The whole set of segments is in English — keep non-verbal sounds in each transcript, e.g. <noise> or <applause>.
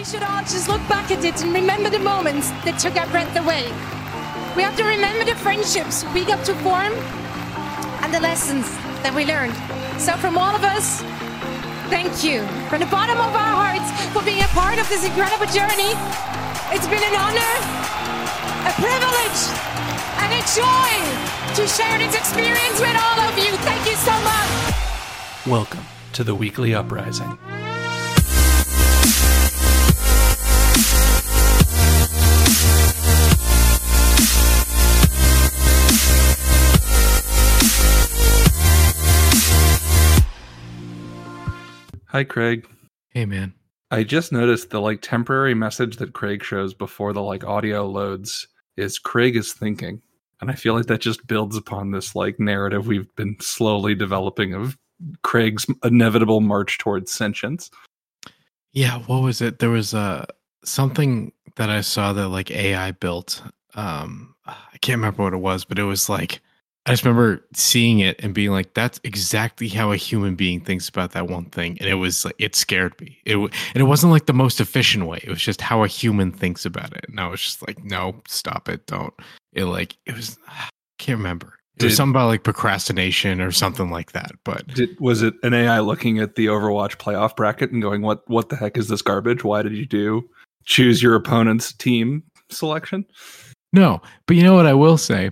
we should all just look back at it and remember the moments that took our breath away. We have to remember the friendships we got to form and the lessons that we learned. So, from all of us, thank you from the bottom of our hearts for being a part of this incredible journey. It's been an honor, a privilege, and a joy to share this experience with all of you. Thank you so much. Welcome to the weekly uprising. Hi, Craig. Hey, man. I just noticed the like temporary message that Craig shows before the like audio loads is Craig is thinking. And I feel like that just builds upon this like narrative we've been slowly developing of Craig's inevitable march towards sentience. Yeah, what was it? There was uh something that I saw that like AI built. Um I can't remember what it was, but it was like I just remember seeing it and being like, "That's exactly how a human being thinks about that one thing," and it was like it scared me. It w- and it wasn't like the most efficient way. It was just how a human thinks about it, and I was just like, "No, stop it, don't." It like it was. I can't remember. It was Did- something about like procrastination or something like that. But Did, was it an AI looking at the Overwatch playoff bracket and going, "What what the heck is this garbage? Why did you do choose your opponent's team selection?" No, but you know what I will say?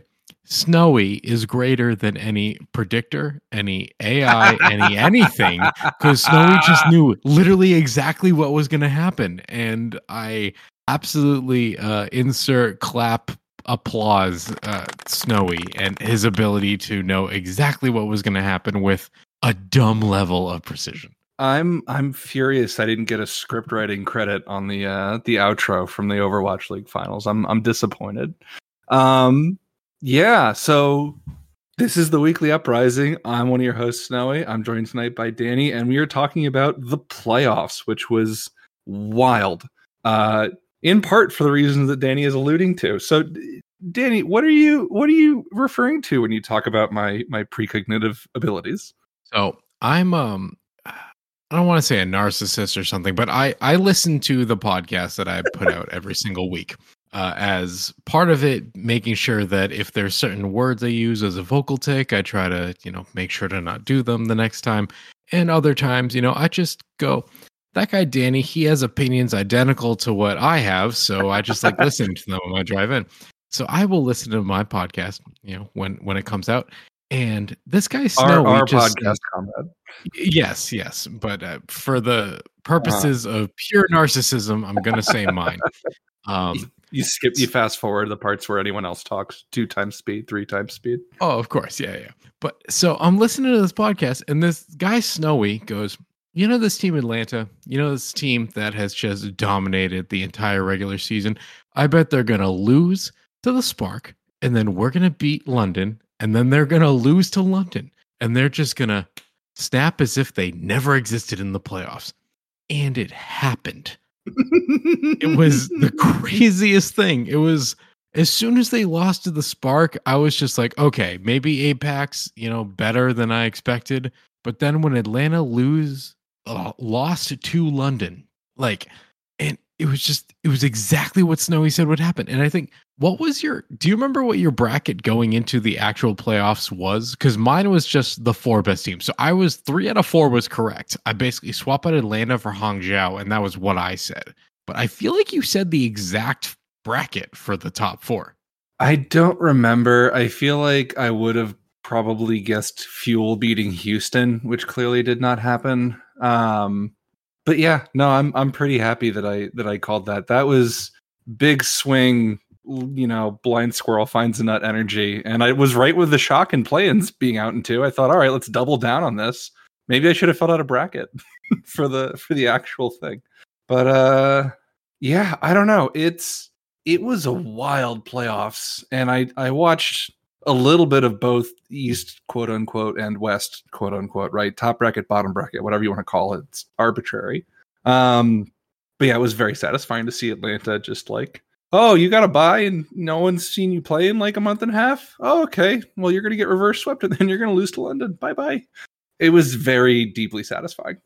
Snowy is greater than any predictor, any AI, any <laughs> anything, because Snowy just knew literally exactly what was going to happen. And I absolutely uh, insert clap applause uh, Snowy and his ability to know exactly what was going to happen with a dumb level of precision. I'm I'm furious I didn't get a script writing credit on the uh the outro from the Overwatch League finals. I'm I'm disappointed. Um yeah, so this is the weekly uprising. I'm one of your hosts, Snowy. I'm joined tonight by Danny, and we are talking about the playoffs, which was wild. Uh in part for the reasons that Danny is alluding to. So Danny, what are you what are you referring to when you talk about my my precognitive abilities? So I'm um I don't want to say a narcissist or something, but I I listen to the podcast that I put out every single week. Uh, as part of it, making sure that if there's certain words I use as a vocal tick, I try to you know make sure to not do them the next time. And other times, you know, I just go, that guy Danny, he has opinions identical to what I have, so I just like <laughs> listening to them when I drive in. So I will listen to my podcast, you know, when when it comes out. And this guy Our, our just podcast. Yes, yes, but uh, for the purposes of pure narcissism, I'm going to say mine. Um, You skip, you fast forward the parts where anyone else talks two times speed, three times speed. oh, of course, yeah, yeah. But so I'm listening to this podcast, and this guy Snowy goes, "You know this team Atlanta? You know this team that has just dominated the entire regular season? I bet they're going to lose to the Spark, and then we're going to beat London, and then they're going to lose to London, and they're just going to snap as if they never existed in the playoffs." And it happened. It was the craziest thing. It was as soon as they lost to the Spark, I was just like, okay, maybe APAC, you know, better than I expected. But then when Atlanta lose uh, lost to London, like, and it was just it was exactly what Snowy said would happen. And I think what was your do you remember what your bracket going into the actual playoffs was? Because mine was just the four best teams. So I was three out of four was correct. I basically swapped out Atlanta for Hangzhou, and that was what I said. But I feel like you said the exact bracket for the top four. I don't remember. I feel like I would have probably guessed Fuel beating Houston, which clearly did not happen. Um, but yeah, no, I'm I'm pretty happy that I that I called that. That was big swing. You know, blind squirrel finds a nut energy, and I was right with the shock and play-ins being out in two. I thought, all right, let's double down on this. Maybe I should have filled out a bracket <laughs> for the for the actual thing. But uh, yeah, I don't know. It's it was a wild playoffs and i i watched a little bit of both east quote unquote and west quote unquote right top bracket bottom bracket whatever you want to call it it's arbitrary um but yeah it was very satisfying to see atlanta just like oh you got to buy and no one's seen you play in like a month and a half? Oh okay. Well you're gonna get reverse swept and then you're gonna lose to london. Bye bye it was very deeply satisfying.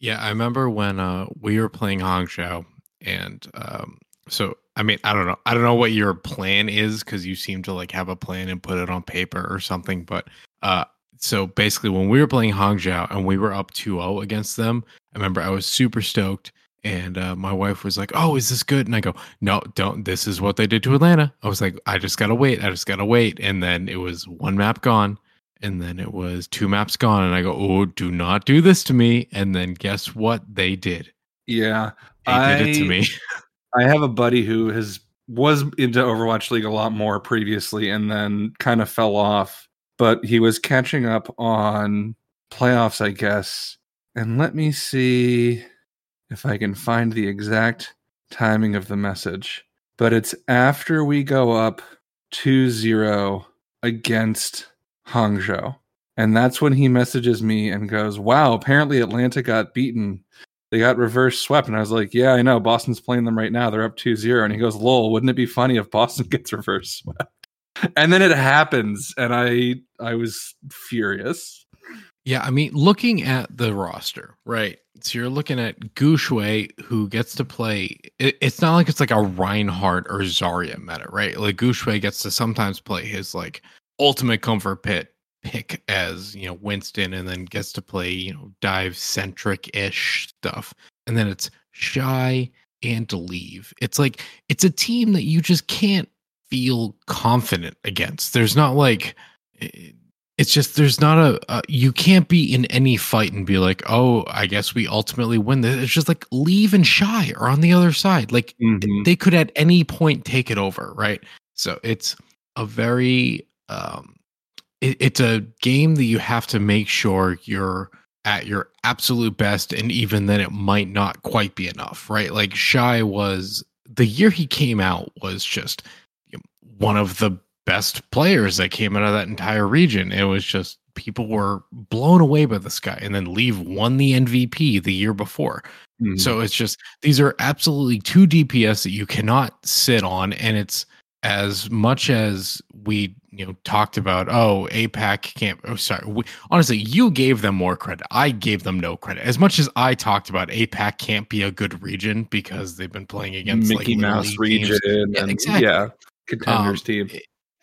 Yeah, I remember when uh, we were playing Hangzhou and um, so I mean I don't know. I don't know what your plan is because you seem to like have a plan and put it on paper or something, but uh, so basically when we were playing Hangzhou and we were up 2-0 against them, I remember I was super stoked and uh, my wife was like, "Oh, is this good?" And I go, "No, don't. This is what they did to Atlanta." I was like, "I just gotta wait. I just gotta wait." And then it was one map gone, and then it was two maps gone, and I go, "Oh, do not do this to me!" And then guess what they did? Yeah, They I, did it to me. <laughs> I have a buddy who has was into Overwatch League a lot more previously, and then kind of fell off. But he was catching up on playoffs, I guess. And let me see if I can find the exact timing of the message. But it's after we go up 2 0 against Hangzhou. And that's when he messages me and goes, Wow, apparently Atlanta got beaten. They got reverse swept. And I was like, Yeah, I know. Boston's playing them right now. They're up 2 0. And he goes, Lol, wouldn't it be funny if Boston <laughs> gets reverse swept? And then it happens. And I I was furious. Yeah, I mean, looking at the roster, right? So you're looking at Guxue, who gets to play. It, it's not like it's like a Reinhardt or Zarya meta, right? Like Guxue gets to sometimes play his like ultimate comfort pit pick as you know Winston, and then gets to play you know dive centric ish stuff, and then it's shy and leave. It's like it's a team that you just can't feel confident against. There's not like. It, it's just there's not a uh, you can't be in any fight and be like oh i guess we ultimately win this. It's just like leave and shy or on the other side. Like Mhm. they could at any point take it over right? So it's a very um it, it's a game that you have to make sure you're at your absolute best and even then it might not quite be enough right? Like shy was the year he came out was just one of the best players that came out of that entire region it was just people were blown away by this guy and then leave won the mvp the year before Mhm. so it's just these are absolutely two DPS that you cannot sit on, and it's as much as we you know talked about. Oh, APAC can't. Oh, sorry. We, honestly, you gave them more credit. I gave them no credit. As much as I talked about APAC can't be a good region because they've been playing against like, Mickey Little Mouse region. Yeah, and, exactly. Yeah, contenders Um, team.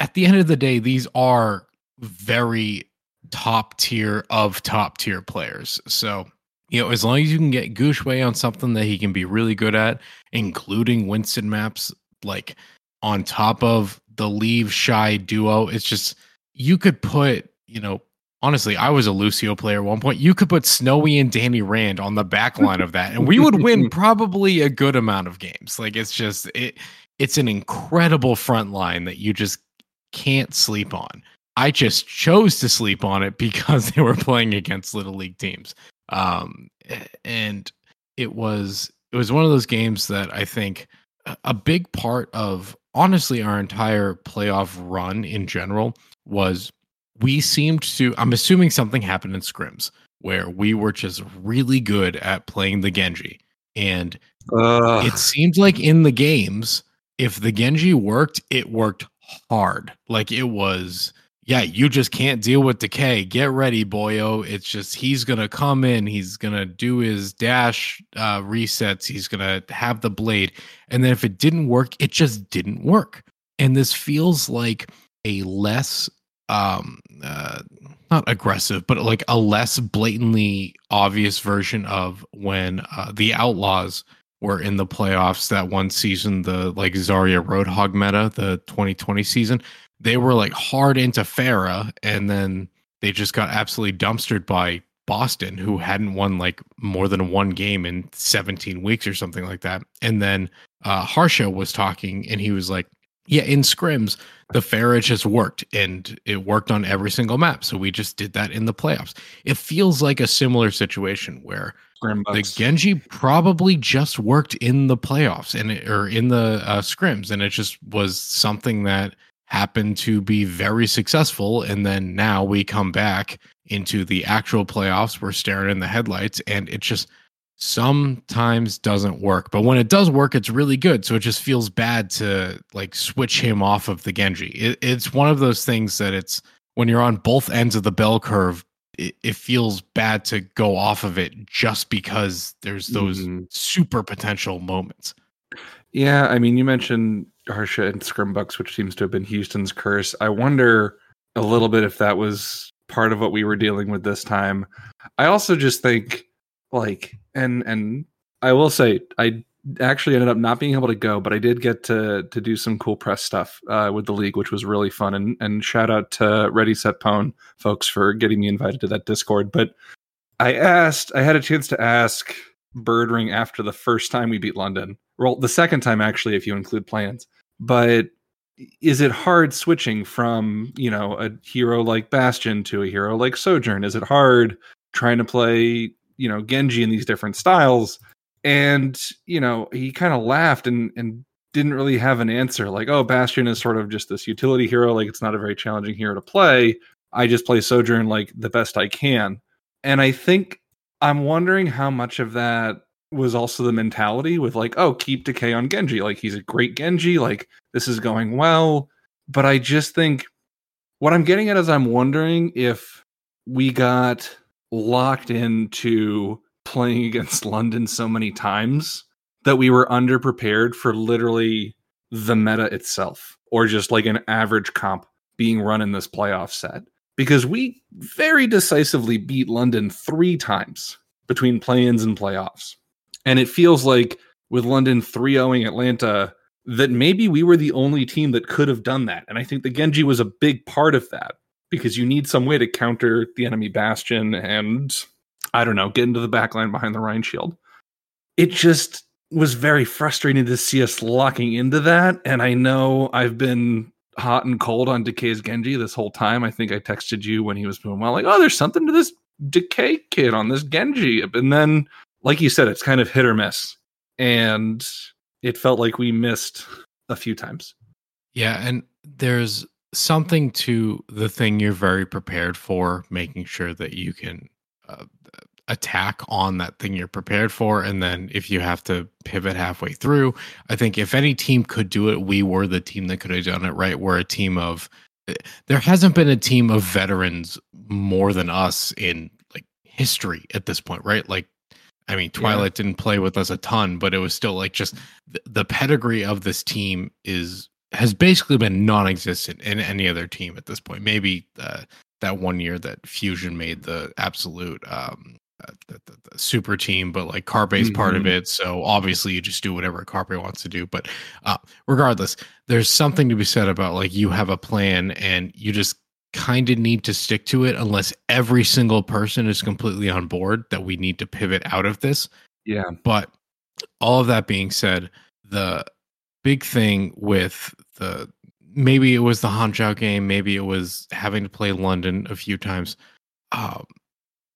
At the end of the day, these are very top tier of top tier players. So, you know, as long as you can get Guxue on something that he can be really good at, including Winston maps, like on top of the leave shy duo, it's just you could put, you know, honestly, I was a Lucio player at one point. You could put Snowy and Danny Rand on the back line of that, and we would win <laughs> probably a good amount of games. Like it's just it it's an incredible front line that you just can't sleep on. I just chose to sleep on it because <laughs> they were playing against little league teams. Um and it was it was one of those games that I think a- big part of honestly our entire playoff run in general was we seemed to I'm assuming something happened in scrims where we were just really good at playing the Genji and it seemed like in the games, if the Genji worked, it worked hard. Like it was, yeah, you just can't deal with decay. Get ready, boyo. It's just he's gonna come in, he's gonna do his dash uh, resets, he's gonna have the blade, and then if it didn't work, it just didn't work. And this feels like a less um uh not aggressive but like a less blatantly obvious version of when uh, the outlaws were in the playoffs that one season, the like Zarya Roadhog meta, the 2020 season. They were like hard into Pharah, and then they just got absolutely dumpstered by Boston, who hadn't won like more than one game in 17 weeks or something like that. And then uh, Harsha was talking, and he was like, "Yeah, in scrims, the Pharah just worked, and it worked on every single map. So we just did that in the playoffs. It feels like a similar situation where." the Genji probably just worked in the playoffs and it, or in the uh, scrims, and it just was something that happened to be very successful. And then now we come back into the actual playoffs. We're staring in the headlights, and it just sometimes doesn't work. But when it does work, it's really good. So it just feels bad to like switch him off of the Genji. It, it's one of those things that it's when you're on both ends of the bell curve it, it feels bad to go off of it just because there's those Mhm. super potential moments. Yeah, I mean, you mentioned Harsha and Scrimbucks, which seems to have been Houston's curse. I wonder a little bit if that was part of what we were dealing with this time. I also just think, like, and and I will say, I actually ended up not being able to go, but I did get to to do some cool press stuff uh, with the league, which was really fun. And and shout out to Ready Set Pone folks for getting me invited to that Discord. But I asked, I had a chance to ask Birdring after the first time we beat London. Well, the second time actually, if you include plans. But is it hard switching from you know a hero like Bastion to a hero like Sojourn? Is it hard trying to play you know Genji in these different styles? And you know he kind of laughed and and didn't really have an answer. Like, oh, Bastion is sort of just this utility hero. Like, it's not a very challenging hero to play. I just play Sojourn like the best I can. And I think I'm wondering how much of that was also the mentality with like, oh, keep decay on Genji. Like he's a great Genji. Like this is going well. But I just think what I'm getting at is I'm wondering if we got locked into playing against London so many times that we were underprepared for literally the meta itself or just like an average comp being run in this playoff set because we very decisively beat London three times between play ins and playoffs. And it feels like with London 3 0ing Atlanta, that maybe we were the only team that could have done that. And I think the Genji was a big part of that because you need some way to counter the enemy bastion and, I don't know, get into the backline behind the Rein shield. It just was very frustrating to see us locking into that. And I know I've been hot and cold on Decay's Genji this whole time. I think I texted you when he was doing well, like, oh, there's something to this Decay kid on this Genji. And then, like you said, it's kind of hit or miss. And it felt like we missed a few times. Yeah. And there's something to the thing you're very prepared for, making sure that you can uh, attack on that thing you're prepared for. And then if you have to pivot halfway through, I think if any team could do it, we were the team that could have done it right. We're a team of, eh, there hasn't been a team of veterans more than us in like history at this point, right? Like, I mean, Twilight yeah. didn't play with us a ton, but it was still like just the, the pedigree of this team is has basically been non-existent in any other team at this point. Maybe uh, that one year that Fusion made the absolute um, the, the, the, super team, but like Carpe is mm-hmm. part of mm-hmm. it. So obviously you just do whatever Carpe wants to do. But uh, regardless, there's something to be said about like you have a plan and you just kind of need to stick to it unless every single person is completely on board that we need to pivot out of this. Yeah. But all of that being said, the big thing with the maybe it was the Hangzhou game, maybe it was having to play London a few times. Um,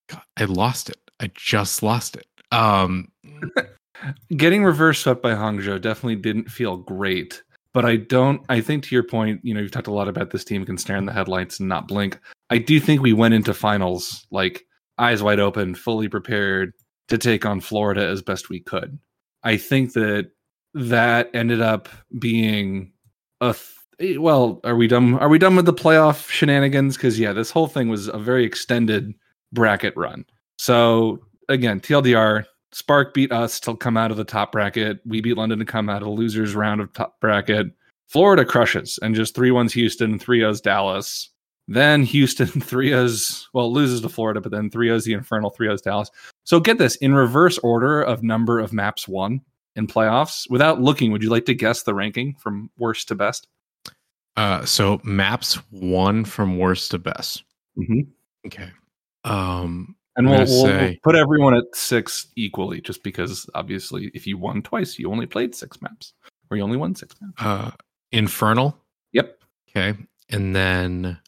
God, I lost it. I just lost it. Um, <laughs> Getting reverse swept by Hangzhou definitely didn't feel great. But I don't. I think to your point, you know, you've talked a lot about this team can stare in the headlights and not blink. I do think we went into finals like eyes wide open, fully prepared to take on Florida as best we could. I think that that ended up being a th- eh, well. Are we done? Are we done with the playoff shenanigans? Because yeah, this whole thing was a very extended bracket run. So again, TLDR, Spark beat us to come out of the top bracket. We beat London to come out of the losers round of top bracket. Florida crushes and just three ones Houston, 3 0s Dallas. Then Houston <laughs> 3 0s, well, loses to Florida, but then 3 0s the Infernal, 3 0s Dallas. So get this in reverse order of number of maps won in playoffs. Without looking, would you like to guess the ranking from worst to best? Uh, so maps won from worst to best. Mm-hmm. Okay. Um, and we'll, we'll, we'll, put everyone at six equally, just because obviously, if you won twice, you only played six maps, or you only won six maps. Uh, Infernal. Yep. Okay, and then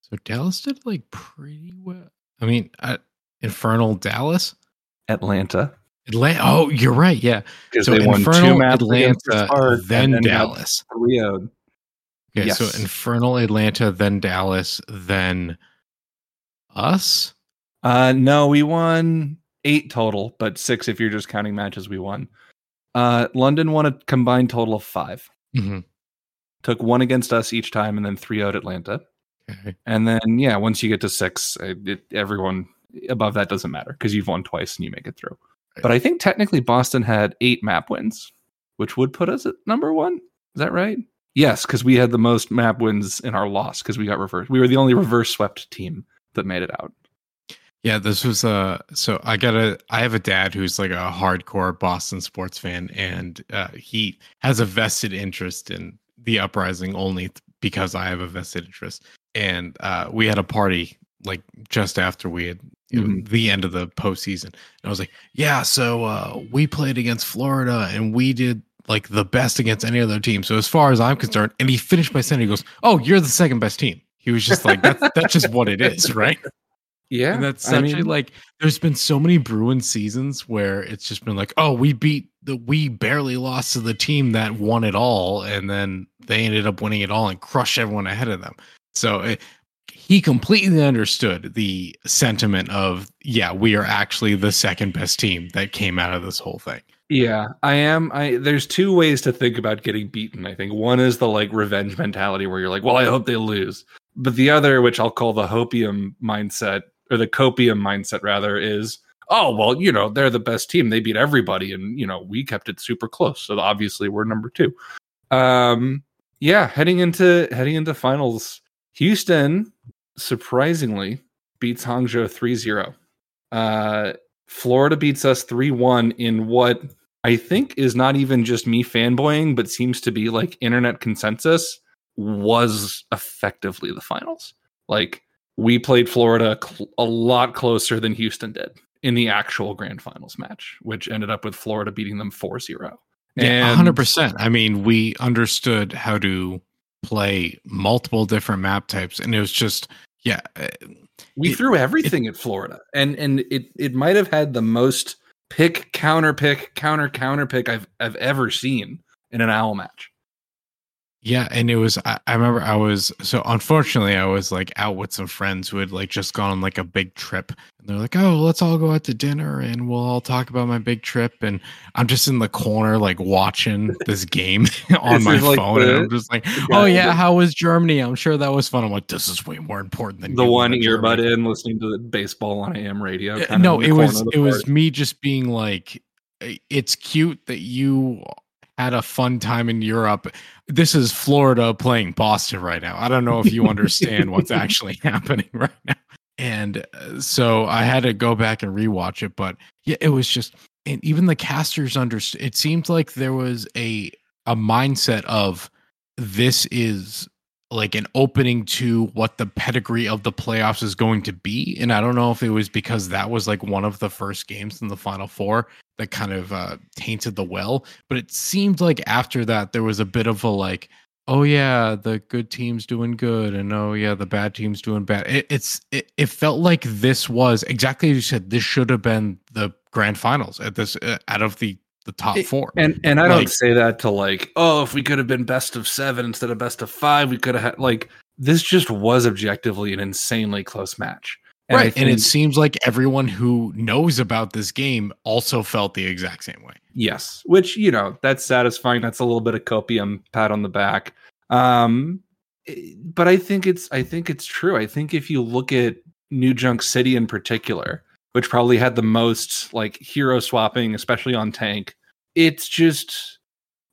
so Dallas did like pretty well. I mean, uh, Infernal Dallas, Atlanta. Atlanta. Oh, you're right. Yeah. So they Infernal, Atlanta, then, then Dallas. Rio. Okay, yes. so Infernal, Atlanta, then Dallas, then us? Uh, no, we won eight total, but six if you're just counting matches we won. Uh, London won a combined total of 5 mm-hmm. Took one against us each time, and then three out Atlanta. Okay. And then yeah, once you get to six, it, everyone above that doesn't matter because you've won twice and you make it through. But I think technically Boston had eight map wins which would put us at number one. Is that right? Yes, because we had the most map wins in our loss because we got reversed. We were the only reverse swept team that made it out. Yeah, this was uh so I got a I have a dad who's like a hardcore Boston sports fan and uh he has a vested interest in the uprising only th- because I have a vested interest. And uh we had a party like just after we had Mhm. the end of the postseason. And I was like, Yeah, so uh we played against Florida and we did like the best against any other team. So as far as I'm concerned, and he finished by saying he goes, Oh, you're the second best team. He was just like, That's that's just what it is, right? Yeah, And that's I such a mean- like there's been so many Bruin seasons where it's just been like, oh, we beat the we barely lost to the team that won it all, and then they ended up winning it all and crushed everyone ahead of them. So it, he completely understood the sentiment of, yeah, we are actually the second best team that came out of this whole thing. Yeah, I am. I there's two ways to think about getting beaten. I think one is the like revenge mentality where you're like, well, I hope they lose. But the other, which I'll call the hopium mindset or the copium mindset rather, is oh well, you know they're the best team. They beat everybody, and you know we kept it super close. So obviously we're number two. Um, yeah, heading into heading into finals, Houston surprisingly beats Hangzhou 3-0. Uh, Florida beats us 3 1 in what I think is not even just me fanboying, but seems to be like internet consensus was effectively the finals. Like, we played Florida cl- a lot closer than Houston did in the actual grand finals match, which ended up with Florida beating them 4 0. Yeah, hundred percent. I mean, we understood how to play multiple different map types, and it was just yeah. uh, we it- threw everything at Florida, and and it it might have had the most pick counter pick counter counter pick I've I've ever seen in an owl match. Yeah, and it was I, I remember I was so unfortunately I was like out with some friends who had like just gone on like a big trip and they're like, "Oh, let's all go out to dinner and we'll all talk about my big trip." And I'm just in the corner like watching <laughs> this game <laughs> on This my is like phone and I'm just like, "Oh yeah, how was Germany? I'm sure that was fun." I'm like, "This is way more important than The one earbud Germany." in, listening to the baseball on AM radio. Eh, kind no, it was the it was me just being like, it's cute that you had a fun time in Europe. This is Florida playing Boston right now. I don't know if you understand what's <laughs> actually happening <laughs> right now. And uh, so I had to go back and rewatch it, but yeah, it was just, and even the casters understood. It seemed like there was a a mindset of this is like an opening to what the pedigree of the playoffs is going to be. And I don't know if it was because that was like one of the first games in the final four that kind of uh, tainted the well. But it seemed like after that, there was a bit of a like, oh yeah, the good team's doing good, and oh yeah, the bad team's doing bad. It, it's it, it felt like this was exactly as you said. This should have been the grand finals at this uh, out of the the top four. And and I Like- don't say that to like, oh, if we could have been best of seven instead of best of five, we could have had like this. Just was objectively an insanely close match, I right. And it seems like everyone who knows about this game also felt the exact same way. Yes, which you know that's satisfying. That's a little bit of copium pat on the back. Um, eh, but I think it's I think it's true. I think if you look at New Junk City in particular, which probably had the most like hero swapping, especially on tank, it's just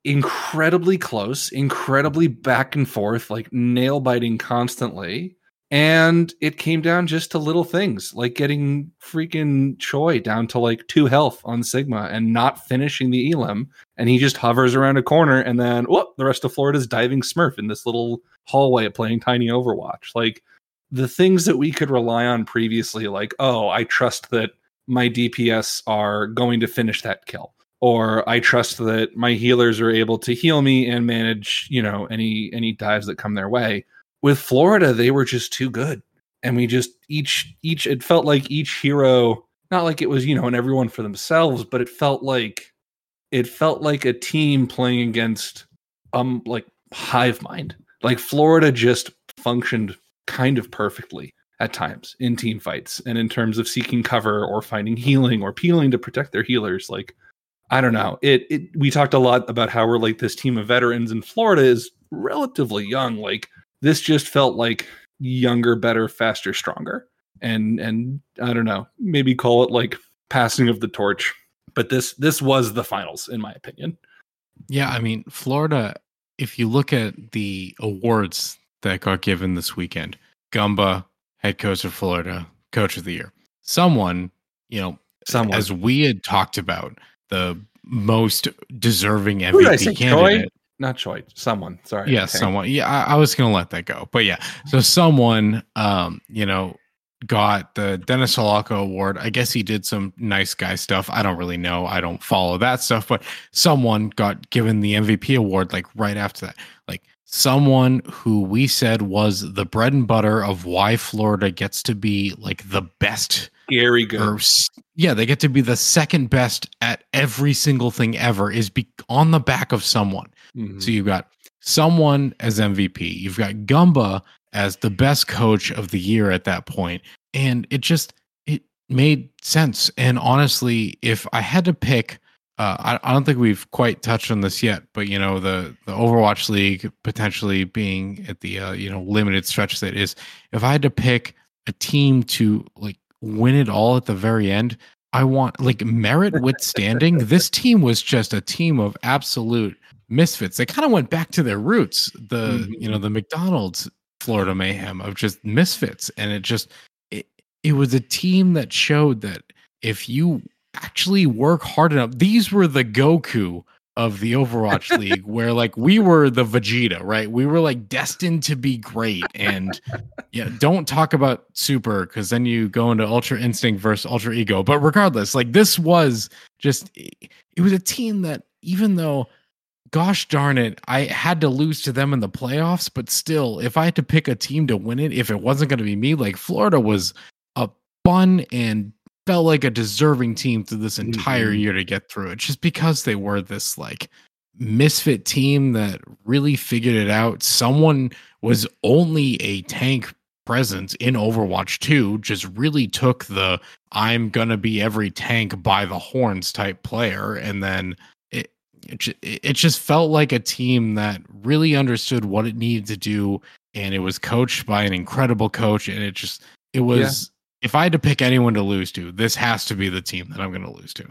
incredibly close, incredibly back and forth, like nail biting constantly. And it came down just to little things like getting freaking Choi down to like two health on Sigma and not finishing the Elam. And he just hovers around a corner and then, whoop, the rest of Florida's diving Smurf in this little hallway playing Tiny Overwatch. Like the things that we could rely on previously, like, oh, I trust that my DPS are going to finish that kill. Or I trust that my healers are able to heal me and manage, you know, any any dives that come their way with Florida, they were just too good. And we just each each it felt like each hero, not like it was, you know, and everyone for themselves, but it felt like it felt like a team playing against um like hive mind. Like Florida just functioned kind of perfectly at times in team fights and in terms of seeking cover or finding healing or peeling to protect their healers. Like I don't know. It it we talked a lot about how we're like this team of veterans and Florida is relatively young. Like this just felt like younger, better, faster, stronger. And and I don't know, maybe call it like passing of the torch. But this this was the finals, in my opinion. Yeah, I mean, Florida, if you look at the awards that got given this weekend, Gumba, head coach of Florida, coach of the year. Someone, you know, Someone. as we had talked about, the most deserving Who did I MVP candidate. Not Choi. Someone. Sorry. Yeah, Okay. someone. Yeah, I, I was gonna let that go, but yeah. So someone, um, you know, got the Dennis Hawelka Award. I guess he did some nice guy stuff. I don't really know. I don't follow that stuff, but someone got given the MVP award like right after that. Like someone who we said was the bread and butter of why Florida gets to be like the best Gary good. yeah, they get to be the second best at every single thing ever is be on the back of someone. Mhm. So you've got someone as MVP, you've got Gumba as the best coach of the year at that point, and it just it made sense. And honestly, if I had to pick, uh, I, I don't think we've quite touched on this yet, but you know the the Overwatch League potentially being at the uh, you know limited stretch that is, if I had to pick a team to like win it all at the very end. I want like merit <laughs> withstanding. this team was just a team of absolute misfits. They kind of went back to their roots. The Mhm. you know the McDonald's Florida mayhem of just misfits, and it just it, it was a team that showed that if you actually work hard enough, these were the Goku of the Overwatch League, <laughs> where like we were the Vegeta, right? We were like destined to be great, and yeah, don't talk about Super because then you go into Ultra Instinct versus Ultra Ego. But regardless, like this was just it was a team that even though gosh darn it, I had to lose to them in the playoffs, but still, if I had to pick a team to win it, if it wasn't going to be me, like Florida was a fun and felt like a deserving team through this entire Mhm. year to get through it, just because they were this like misfit team that really figured it out. Someone was only a tank presence in Overwatch 2, just really took the I'm gonna be every tank by the horns type player, and then it it, just felt like a team that really understood what it needed to do, and it was coached by an incredible coach, and it just it was. If I had to pick anyone to lose to, this has to be the team that I'm going to lose to.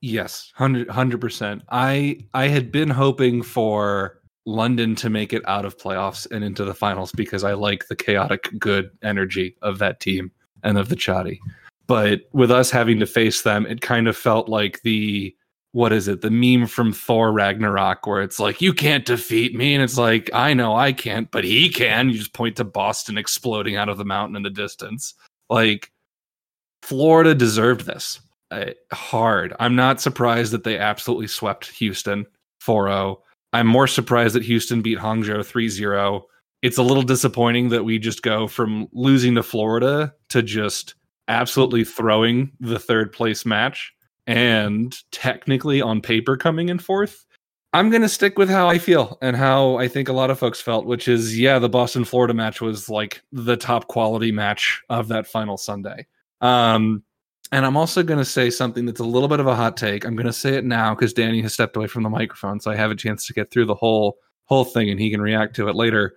Yes, 100 100 percent. I I had been hoping for London to make it out of playoffs and into the finals because I like the chaotic good energy of that team and of the Chatty. But with us having to face them, it kind of felt like the what is it? The meme from Thor Ragnarok where it's like you can't defeat me and it's like I know I can't, but he can. You just point to Boston exploding out of the mountain in the distance. Like Florida deserved this uh, hard. I'm not surprised that they absolutely swept Houston 4 0. I'm more surprised that Houston beat Hangzhou 3 0. It's a little disappointing that we just go from losing to Florida to just absolutely throwing the third place match and technically on paper coming in fourth. I'm going to stick with how I feel and how I think a lot of folks felt, which is yeah, the Boston Florida match was like the top quality match of that final Sunday. Um, and I'm also going to say something that's a little bit of a hot take. I'm going to say it now because Danny has stepped away from the microphone, so I have a chance to get through the whole whole thing, and he can react to it later.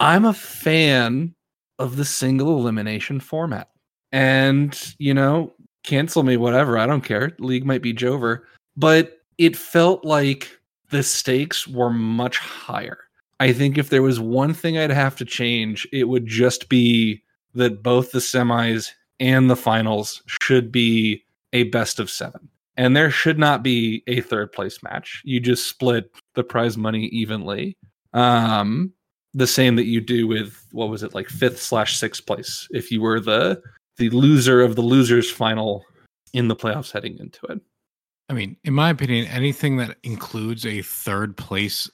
I'm a fan of the single elimination format, and you know, cancel me, whatever. I don't care. League might be Jover, but it felt like the stakes were much higher. I think if there was one thing I'd have to change, it would just be that both the semis and the finals should be a best of seven. And there should not be a third place match. You just split the prize money evenly. Um, the same that you do with what was it like fifth slash sixth place if you were the the loser of the losers final in the playoffs heading into it. I mean, in my opinion, anything that includes a third place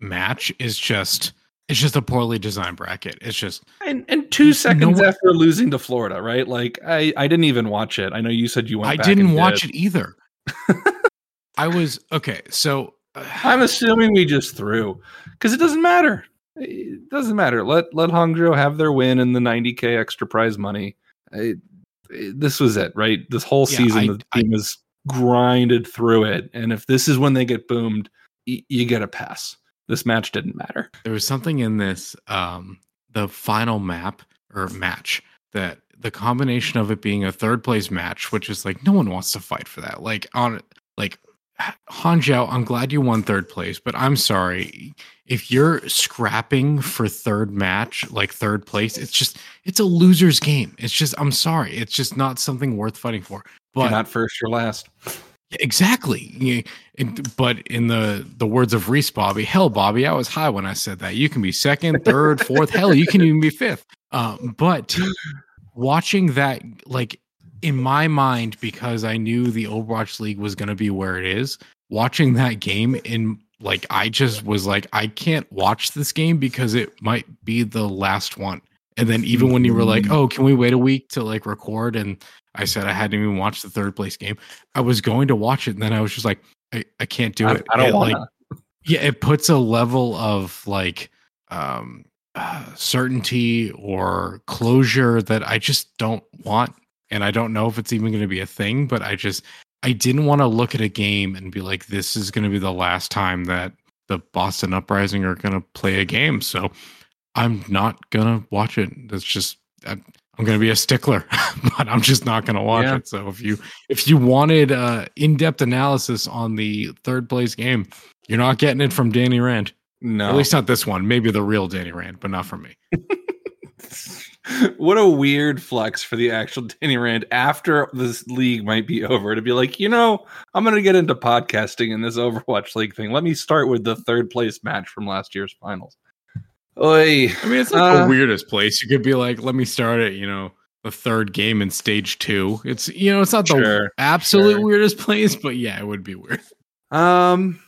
match is just it's just a poorly designed bracket. It's just And and two seconds one- after losing to Florida, right? Like I I didn't even watch it. I know you said you went. I didn't watch did. it either. <laughs> I was okay. So uh, I'm assuming we just threw because it doesn't matter. It doesn't matter. Let let Hangzhou have their win and the 90k extra prize money. It- it- this was it, right? This whole Yeah, season, I- the team has grinded through it, and if this is when they get boomed, y- you get a pass. This match didn't matter. there was something in this um the final map or match that the combination of it being a third place match which is like no one wants to fight for that like on like Hangzhou, I'm glad you won third place, but I'm sorry. If you're scrapping for third match, like third place, it's just it's a loser's game. It's just I'm sorry. It's just not something worth fighting for. But You're not first or last. exactly. But in the the words of Reese Bobby, hell, Bobby, I was high when I said that. You can be second, third, fourth, hell, you can even be fifth. Um, but <sighs> watching that, like in my mind, because I knew the Overwatch League was going to be where it is, watching that game in like I just was like, I can't watch this game because it might be the last one. And then even when you were like, oh, can we wait a week to like record? And I said I hadn't even watched the third place game. I was going to watch it, and then I was just like, I, I can't do I, it. I don't It, want like yeah it puts a level of like um uh, certainty or closure that i just don't want and i don't know if it's even going to be a thing but i just i didn't want to look at a game and be like this is going to be the last time that the boston uprising are going to play a game so i'm not going to watch it that's just i'm, I'm going to be a stickler <laughs> but i'm just not going to watch Yeah. it so if you if you wanted uh in-depth analysis on the third place game you're not getting it from Danny Rand. No. At least not this one. Maybe the real Danny Rand, but not from me. <laughs> what a weird flex for the actual Danny Rand after this league might be over to be like, you know, I'm going to get into podcasting in this Overwatch League thing. Let me start with the third place match from last year's finals. Oi. I mean, it's not Uh, the weirdest place. You could be like, let me start at, you know, the third game in stage two. It's, you know, it's not the Sure, absolute sure. weirdest <laughs> place, but yeah, it would be weird. Um,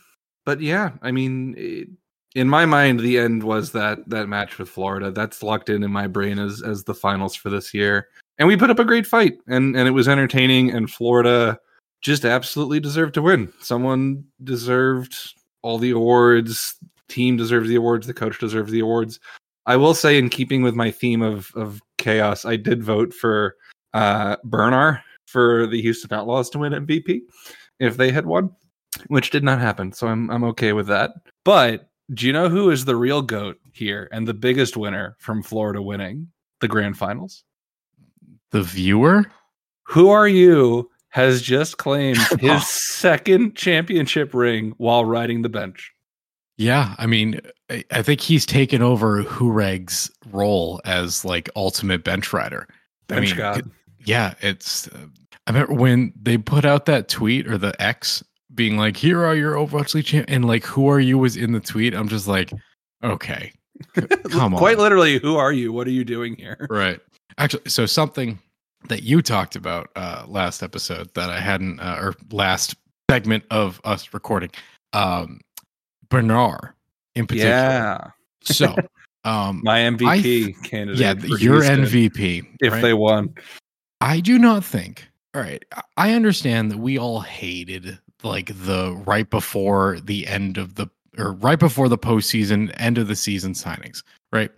but yeah, I mean, it, in my mind, the end was that that match with Florida. That's locked in in my brain as as the finals for this year. And we put up a great fight, and and it was entertaining. And Florida just absolutely deserved to win. Someone deserved all the awards. Team deserves the awards. The coach deserves the awards. I will say, in keeping with my theme of of chaos, I did vote for uh Bernard for the Houston Outlaws to win MVP if they had won which did not happen. So I'm I'm okay with that. But do you know who is the real goat here and the biggest winner from Florida winning the grand finals? The viewer? Who are you has just claimed <laughs> his second championship ring while riding the bench. Yeah. I mean, I, think he's taken over Hureg's role as like ultimate bench rider. I mean, god. yeah, it's. Uh, I remember when they put out that tweet or the X being like, "Here are your Overwatch League champ," and like, "Who are you?" was in the tweet. I'm just like, okay, <laughs> come on, Quite literally, who are you? What are you doing here? right? Actually, so something that you talked about uh, last episode that I hadn't, uh, or last segment of us recording, um, Bernard in particular. Yeah. So, <laughs> um, My MVP candidate. yeah, your Houston, MVP. If right? they won. I do not think. All right, I understand that we all hated like the right before the end of the or right before the postseason, end of the season signings, right?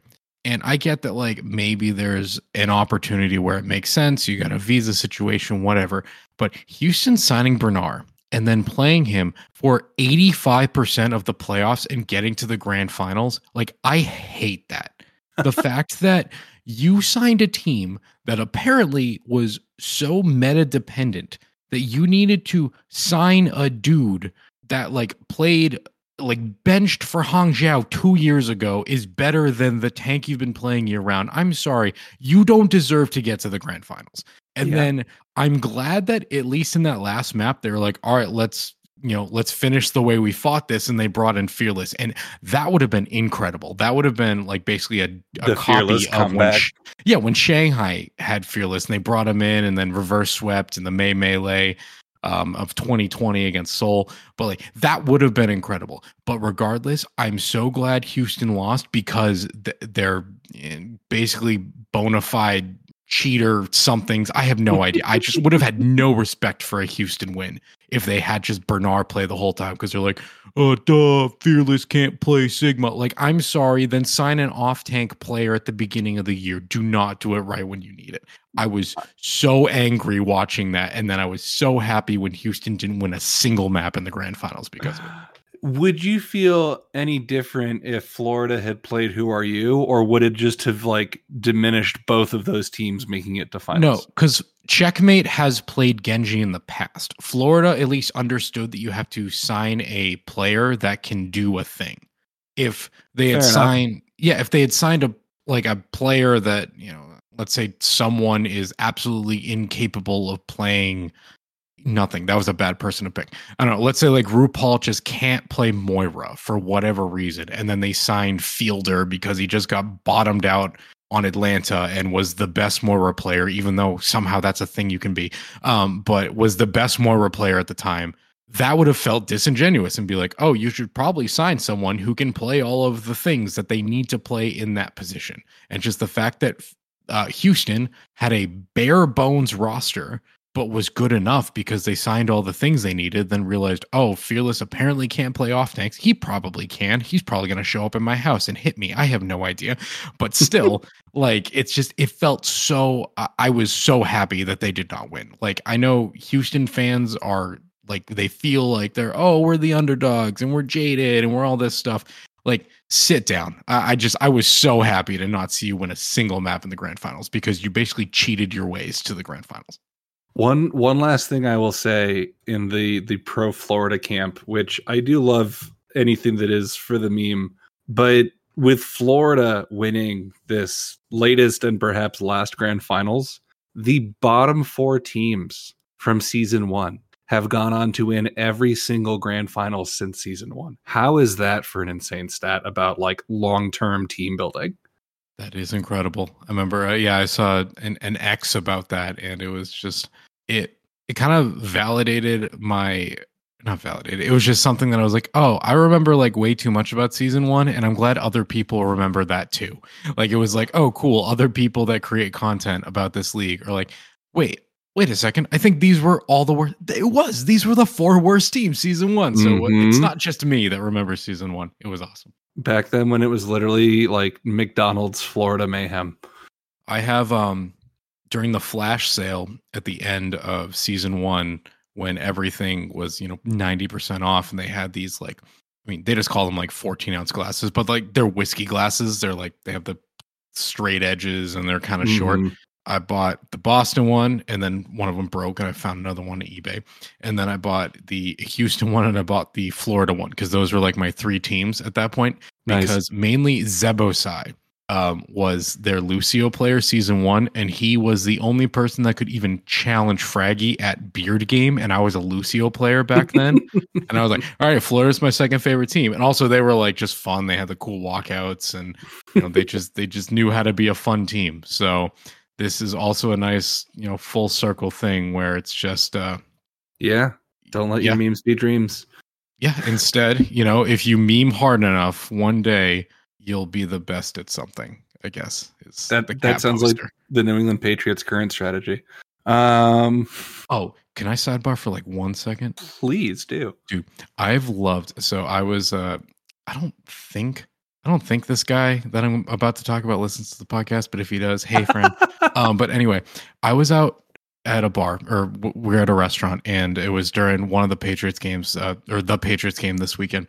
And I get that like maybe there's an opportunity where it makes sense. You got a visa situation, whatever. But Houston signing Bernard and then playing him for 85% of the playoffs and getting to the grand finals, like I hate that. <laughs> The fact that you signed a team that apparently was so meta dependent that you needed to sign a dude that like played like benched for Hangzhou two years ago is better than the tank you've been playing year round. I'm sorry, you don't deserve to get to the grand finals. And Yeah. then I'm glad that at least in that last map, they were like, all right, let's you know, let's finish the way we fought this, and they brought in Fearless, and that would have been incredible. That would have been like basically a, a copy Fearless of when. Sh- yeah, when Shanghai had Fearless, and they brought him in, and then reverse swept in the May melee um, of 2020 against Seoul. But like that would have been incredible. But regardless, I'm so glad Houston lost because th- they're eh, basically bona fide cheater somethings. I have no idea. I just would have had no respect for a Houston win if they had just Bernard play the whole time because they're like, oh, duh, Fearless can't play Sigma. Like, I'm sorry, then sign an off tank player at the beginning of the year. Do not do it right when you need it. I was so angry watching that. And then I was so happy when Houston didn't win a single map in the grand finals because of it. <sighs> <sighs> <sighs> Would you feel any different if Florida had played Who Are You, or would it just have like diminished both of those teams, making it to finals? No, because Checkmate has played Genji in the past. Florida at least understood that you have to sign a player that can do a thing. If they had Fair enough. signed, yeah, if they had signed a like a player that you know, let's say someone is absolutely incapable of playing nothing. That was a bad person to pick. I don't know. Let's say like RuPaul just can't play Moira for whatever reason, and then they signed Fielder because he just got bottomed out on Atlanta and was the best Moira player, even though somehow that's a thing you can be. Um, but was the best Moira player at the time. That would have felt disingenuous and be like, oh, you should probably sign someone who can play all of the things that they need to play in that position. And just the fact that uh, Houston had a bare bones roster but was good enough because they signed all the things they needed, then realized, oh, Fearless apparently can't play off tanks. He probably can. He's probably going to show up in my house and hit me. I have no idea. But <laughs> still, like, it's just, it felt so, I- I was so happy that they did not win. Like, I know Houston fans are like, they feel like they're, oh, we're the underdogs and we're jaded and we're all this stuff. Like, sit down. I, I just, I was so happy to not see you win a single map in the grand finals because you basically cheated your ways to the grand finals. One one last thing I will say in the the pro Florida camp, which I do love anything that is for the meme, but with Florida winning this latest and perhaps last grand finals, the bottom four teams from season one have gone on to win every single grand final since season one. How is that for an insane stat about like long term team building? That is incredible. I remember, uh, yeah, I saw an, an X about that, and it was just it. It kind of validated my not validated. It was just something that I was like, oh, I remember like way too much about season one, and I'm glad other people remember that too. Like it was like, oh, cool. Other people that create content about this league are like, wait, wait a second. I think these were all the worst. It was. These were the four worst teams season one. So it's Mhm. not just me that remembers season one. It was awesome. Back then when it was literally like McDonald's Florida mayhem. I have um during the flash sale at the end of season one when everything was you know 90% off and they had these like i mean they just call them like 14 ounce glasses but like they're whiskey glasses they're like they have the straight edges and they're kind of short Mhm. i bought the boston one and then one of them broke and i found another one on ebay and then i bought the houston one and i bought the florida one because those were like my three teams at that point Nice. because mainly Zebbosai um, was their Lucio player season one, and he was the only person that could even challenge Fraggy at Beard Game, and I was a Lucio player back then, <laughs> and I was like, all right, Florida's my second favorite team, and also they were like just fun. They had the cool walkouts, and you know they <laughs> just they just knew how to be a fun team. So this is also a nice you know full circle thing where it's just uh Yeah. Don't let Yeah. your memes be dreams. yeah. Instead, you know, if you meme hard enough, one day you'll be the best at something. I guess That that sounds like the New England Patriots current strategy. Um Oh, can I sidebar for like one second? please do. Dude. I've loved so I was uh I don't think I don't think this guy that I'm about to talk about listens to the podcast, but if he does, hey friend. <laughs> um but anyway, I was out at a bar or we we're at a restaurant and it was during one of the Patriots games uh, or the Patriots game this weekend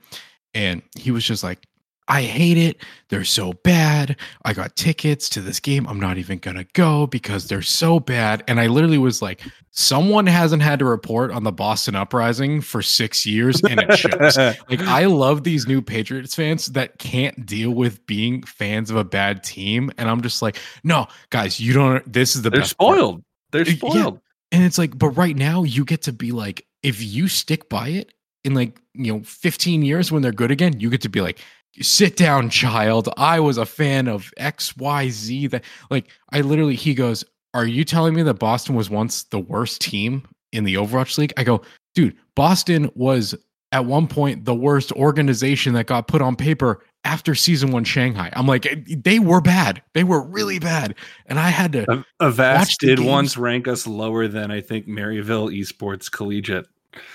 and he was just like I hate it. They're so bad. I got tickets to this game. I'm not even going to go because they're so bad. And I literally was like, someone hasn't had to report on the Boston uprising for six years and it shows. <laughs> like, I love these new Patriots fans that can't deal with being fans of a bad team. And I'm just like, no, guys, you don't. This is the They're best part." spoiled. They're Yeah. spoiled. And it's like, but right now you get to be like, if you stick by it in like, you know, 15 years when they're good again, you get to be like, sit down, child. I was a fan of XYZ. That like I literally he goes, Are you telling me that Boston was once the worst team in the Overwatch League? I go, dude, Boston was at one point the worst organization that got put on paper after season one Shanghai. I'm like, they were bad. They were really bad. And I had to Avast did games. once rank us lower than I think Maryville Esports Collegiate.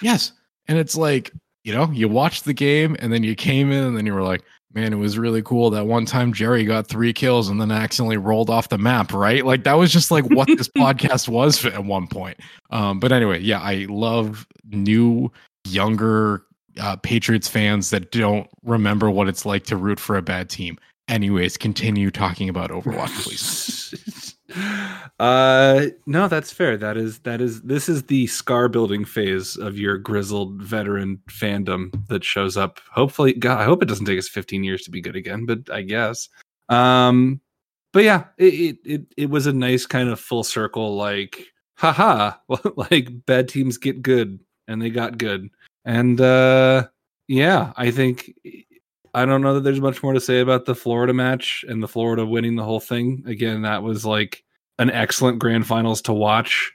Yes. And it's like, you know, you watched the game and then you came in and then you were like, man, it was really cool. That one time Jerry got three kills and then accidentally rolled off the map, right? Like that was just like what this <laughs> podcast was at one point. Um, but anyway, yeah, I love new, younger uh, Patriots fans that don't remember what it's like to root for a bad team. Anyways, continue talking about Overwatch, please. <laughs> uh no that's fair. That is that is this is the scar building phase of your grizzled veteran fandom that shows up. Hopefully god i hope it doesn't take us 15 years to be good again but i guess. Um but yeah it it it, it was a nice kind of full circle like haha <laughs> like bad teams get good and they got good. And uh yeah i think I don't know that there's much more to say about the Florida match and the Florida winning the whole thing. Again, that was like an excellent grand finals to watch.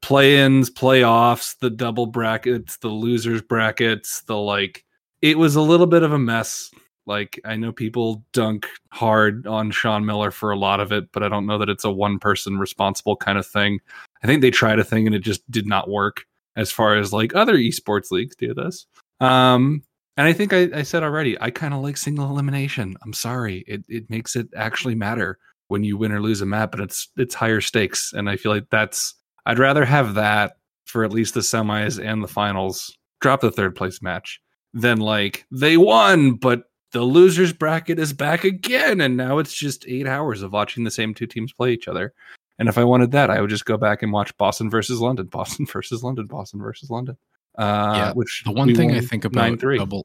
play-ins, playoffs, the double brackets, the losers brackets, the like it was a little bit of a mess. Like I know people dunk hard on Sean Miller for a lot of it, but I don't know that it's a one person responsible kind of thing. I think they tried a thing and it just did not work as far as like other esports leagues do this. Um and I think I, I said already, I kind of like single elimination. I'm sorry, it it makes it actually matter when you win or lose a map, and it's it's higher stakes. And I feel like that's I'd rather have that for at least the semis and the finals. Drop the third place match than like they won, but the losers bracket is back again, and now it's just eight hours of watching the same two teams play each other. And if I wanted that, I would just go back and watch Boston versus London, Boston <laughs> versus London, Boston versus London. Uh, yeah, which the one thing I think about double.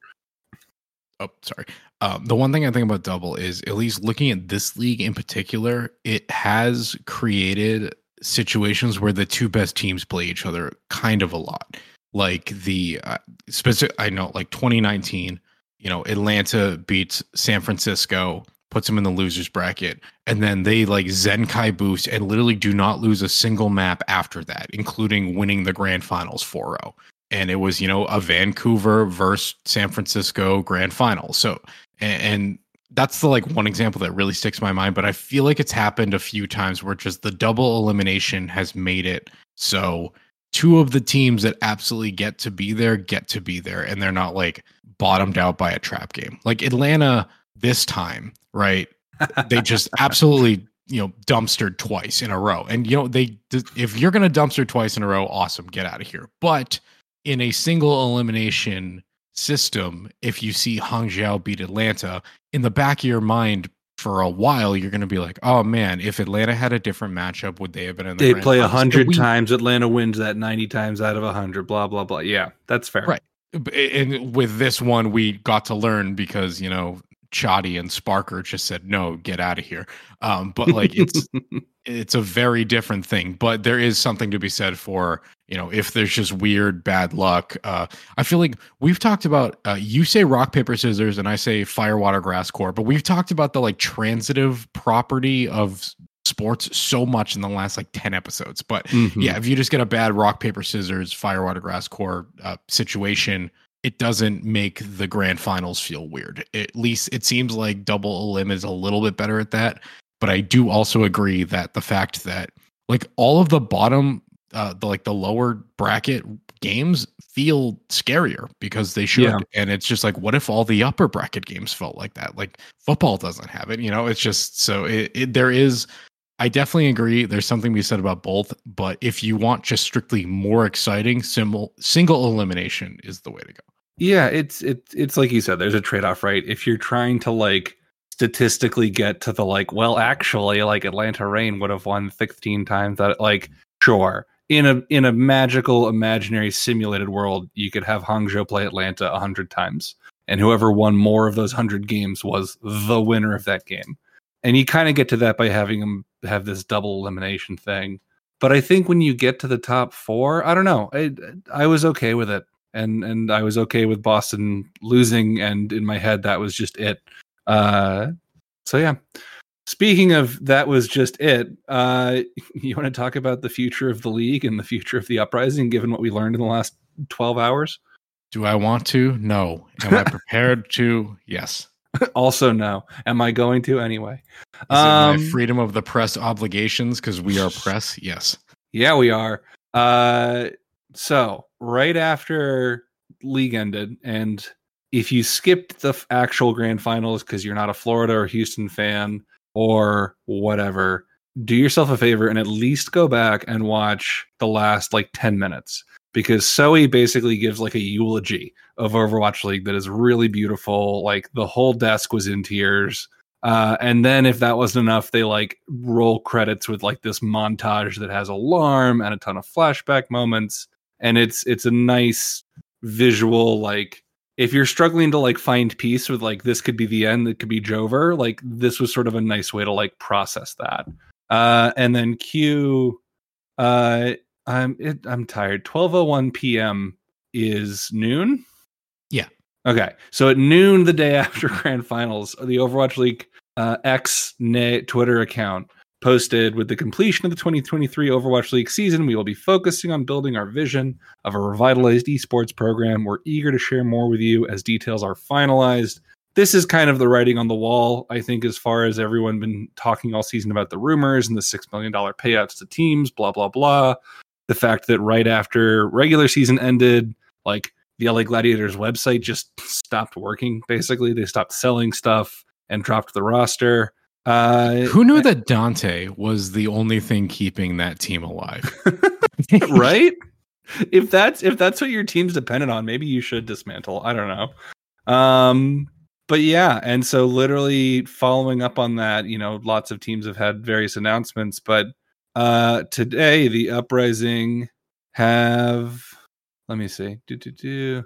Oh, sorry. Um, the one thing I think about double is at least looking at this league in particular, it has created situations where the two best teams play each other kind of a lot. Like the uh, specific, I know, like 2019, you know, Atlanta beats San Francisco, puts them in the losers bracket, and then they like Zenkai boost and literally do not lose a single map after that, including winning the grand finals 4 0 and it was you know a Vancouver versus San Francisco grand final. So and, and that's the like one example that really sticks in my mind. But I feel like it's happened a few times where just the double elimination has made it so two of the teams that absolutely get to be there get to be there, and they're not like bottomed out by a trap game like Atlanta this time, right? they <laughs> just absolutely you know dumpstered twice in a row and you know they if you're going to dumpster twice in a row awesome get out of here but in a single elimination system, if you see Hangzhou beat Atlanta, in the back of your mind for a while, you're going to be like, "Oh man, if Atlanta had a different matchup, would they have been in the?" They play a hundred times. Atlanta wins that ninety times out of a hundred. Blah blah blah. Yeah, that's fair. Right. And with this one, we got to learn because you know Chatty and Sparker just said, "No, get out of here." Um, but like it's <laughs> it's a very different thing. But there is something to be said for you know if there's just weird bad luck. Uh, I feel like we've talked about uh, you say rock paper scissors and I say fire water grass core, but we've talked about the like transitive property of sports so much in the last like 10 episodes but mm-hmm. yeah if you just get a bad rock paper scissors fire water grass core uh, situation it doesn't make the grand finals feel weird. At least it seems like double elim is a little bit better at that. But I do also agree that the fact that like all of the bottom, uh, the like the lower bracket games feel scarier because they should. Yeah. And it's just like, what if all the upper bracket games felt like that? Like football doesn't have it, you know. It's just so it, it there is I definitely agree. There's something to be said about both, but if you want just strictly more exciting, single single elimination is the way to go. Yeah, it's it's it's like you said. There's a trade off, right? If you're trying to like statistically get to the like, well, actually, like Atlanta Reign would have won 16 times. That like, sure, in a in a magical, imaginary, simulated world, you could have Hangzhou play Atlanta a hundred times, and whoever won more of those hundred games was the winner of that game. And you kind of get to that by having them have this double elimination thing. But I think when you get to the top four, I don't know. I I was okay with it and and I was okay with Boston losing, and in my head that was just it. Uh, so yeah. Speaking of that was just it. Uh, <laughs> you want to talk about the future of the league and the future of the uprising, given what we learned in the last twelve hours? Do I want to? No. Am I <laughs> prepared to? Yes. <laughs> also, no. Am I going to anyway? Is um, my freedom of the press obligations because we are press? Yes. Yeah, we are. Uh, so right after league ended, and if you skipped the actual grand finals because you're not a Florida or Houston fan or whatever, do yourself a favor and at least go back and watch the last like 10 minutes because Zoe basically gives like a eulogy of Overwatch League that is really beautiful. Like the whole desk was in tears. Uh, and then if that wasn't enough, they like roll credits with like this montage that has alarm and a ton of flashback moments. And it's it's a nice visual like if you're struggling to like find peace with like this could be the end, that could be Jover, like this was sort of a nice way to like process that. Uh and then Q uh I'm it, I'm tired. 12:01 p.m. is noon. Yeah. Okay. So at noon the day <laughs> after grand finals, the Overwatch League uh, X Twitter account posted with the completion of the 2023 Overwatch League season, we will be focusing on building our vision of a revitalized esports program. We're eager to share more with you as details are finalized. This is kind of the writing on the wall, I think, as far as everyone been talking all season about the rumors and the $6 million payouts to teams, blah, blah, blah. The fact that right after regular season ended, like the LA Gladiators website just stopped working, basically. They stopped selling stuff and dropped the roster. Uh, Who knew that Dante was the only thing keeping that team alive? <laughs> right? If that's if that's what your team's dependent on, maybe you should dismantle. I don't know. Um, but yeah, and so literally following up on that, you know, lots of teams have had various announcements, but uh today the uprising have let me see. Do do do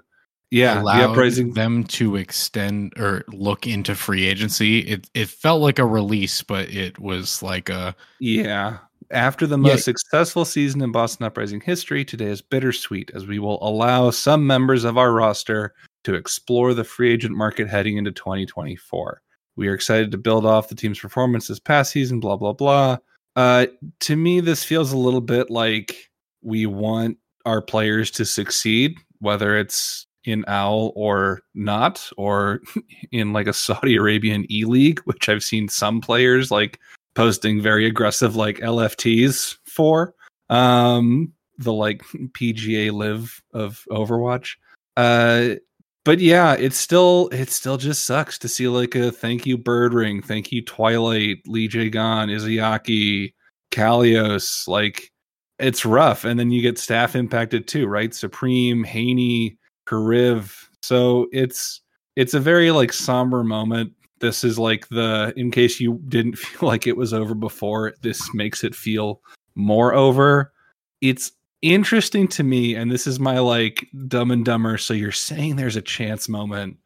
yeah, allowed the uprising them to extend or look into free agency. It it felt like a release, but it was like a yeah. After the most yeah. successful season in Boston Uprising history, today is bittersweet as we will allow some members of our roster to explore the free agent market heading into 2024. We are excited to build off the team's performance this past season, blah, blah, blah. Uh, to me, this feels a little bit like we want our players to succeed, whether it's in OWL or not, or <laughs> in like a Saudi Arabian E League, which I've seen some players like posting very aggressive like LFTs for. Um, the like <laughs> PGA live of Overwatch. Uh, but yeah, it's still it still just sucks to see like a thank you Birdring, thank you Twilight, LeeJaeGon, Izayaki, Kalios, like it's rough. And then you get staff impacted too, right? Supreme, Haney, Kariv. So it's it's a very like somber moment. This is like the in case you didn't <laughs> feel like it was over before, this makes it feel more over. It's interesting to me, and this is my like dumb and dumber. So you're saying there's a chance moment.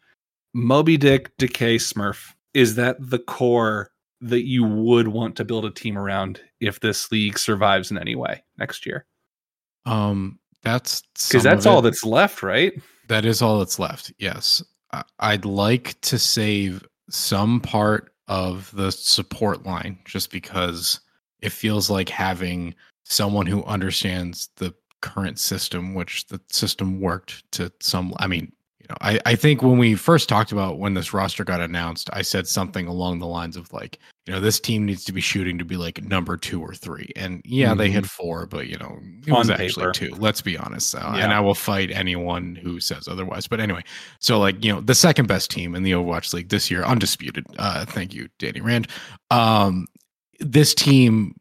Moby Dick, Decay, Smurf. Is that the core that you would want to build a team around if this league survives in any way next year? Um, that's because that's all that's left, right? That is all that's left. Yes. I'd like to save some part of the support line just because it feels like having someone who understands the current system, which the system worked to some. I mean, you know, I, I think when we first talked about when this roster got announced, I said something along the lines of like, you know, this team needs to be shooting to be like number two or three. And yeah, mm-hmm. they hit four, but you know, it On was paper. actually two. Let's be honest. Uh, yeah. And I will fight anyone who says otherwise. But anyway, so like, you know, the second best team in the Overwatch League this year, undisputed. Uh, thank you, Danny Rand. Um, this team,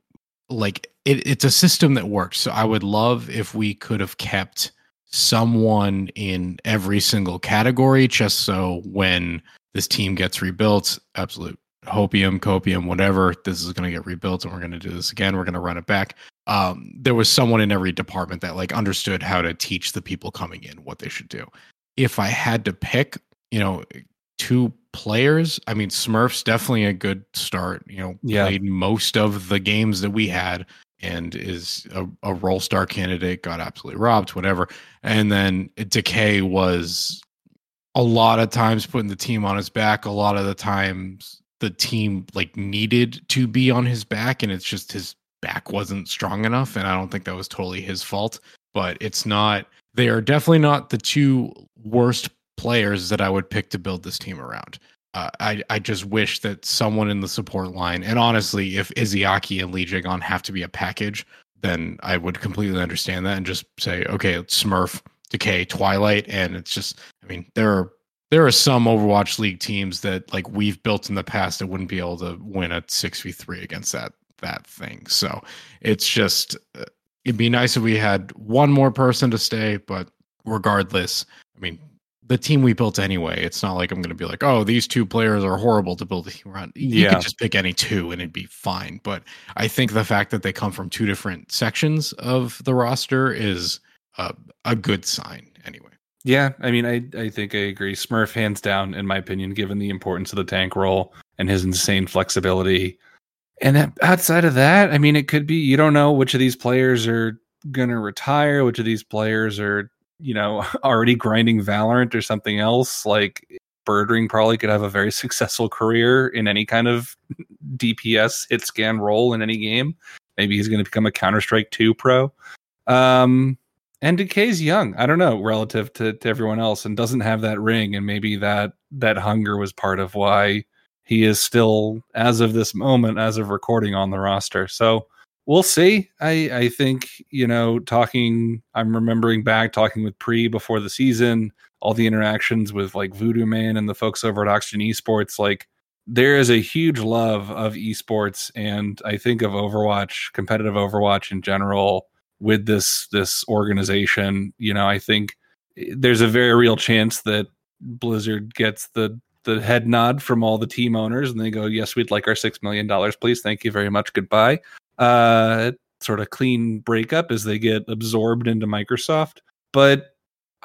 like, it, it's a system that works. So I would love if we could have kept someone in every single category just so when this team gets rebuilt, absolute hopium, copium, whatever, this is going to get rebuilt and we're going to do this again. We're going to run it back. Um, there was someone in every department that like understood how to teach the people coming in what they should do. If I had to pick, you know, two players, I mean, Smurf's definitely a good start. You know, yeah. played most of the games that we had and is a, a role star candidate, got absolutely robbed, whatever. And then Decay was a lot of times putting the team on his back. A lot of the times the team like needed to be on his back, and it's just his back wasn't strong enough. And I don't think that was totally his fault. But it's not. They are definitely not the two worst players that I would pick to build this team around. Uh, I I just wish that someone in the support line, and honestly, if Izayaki and LeeJaeGon have to be a package, then I would completely understand that and just say, okay, it's Smurf, Decay, Twilight, and it's just, I mean, there are there are some Overwatch League teams that like we've built in the past that wouldn't be able to win a six v three against that that thing. So it's just uh, it'd be nice if we had one more person to stay, but regardless, I mean, the team we built anyway. It's not like I'm going to be like, oh, these two players are horrible to build a team around. You Yeah. could just pick any two and it'd be fine. But I think the fact that they come from two different sections of the roster is a, a good sign. Yeah, I mean, I I think I agree. Smurf, hands down, in my opinion, given the importance of the tank role and his insane flexibility. And outside of that, I mean, it could be you don't know which of these players are gonna retire, which of these players are you know <laughs> already grinding Valorant or something else. Like Birdring probably could have a very <laughs> successful career in any kind of <laughs> DPS hit scan role in any game. Maybe he's going to become a Counter Strike 2 pro. Um, and Decay's young. I don't know relative to, to everyone else, and doesn't have that ring, and maybe that that hunger was part of why he is still, as of this moment, as of recording, on the roster. So we'll see. I I think you know, talking. I'm remembering back talking with Pre before the season, all the interactions with like Voodoo Man and the folks over at Oxygen Esports. Like there is a huge love of esports, and I think of Overwatch, competitive Overwatch in general with this this organization you know i think there's a very real chance that blizzard gets the the head nod from all the team owners and they go yes we'd like our six million dollars please. Thank you very much. Goodbye. Uh sort of clean breakup as they get absorbed into microsoft. But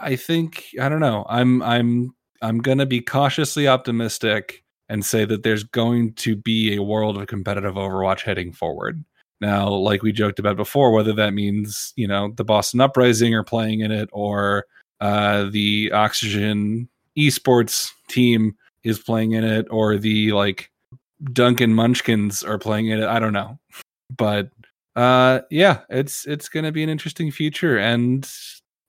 i think i don't know i'm i'm i'm gonna be cautiously optimistic and say that there's going to be a world of competitive overwatch heading forward now, like we joked about before, whether that means, you know, the Boston Uprising are playing in it or uh, the Oxygen esports team is playing in it or the like Duncan Munchkins are playing in it. I don't know. But uh yeah, it's it's gonna be an interesting future and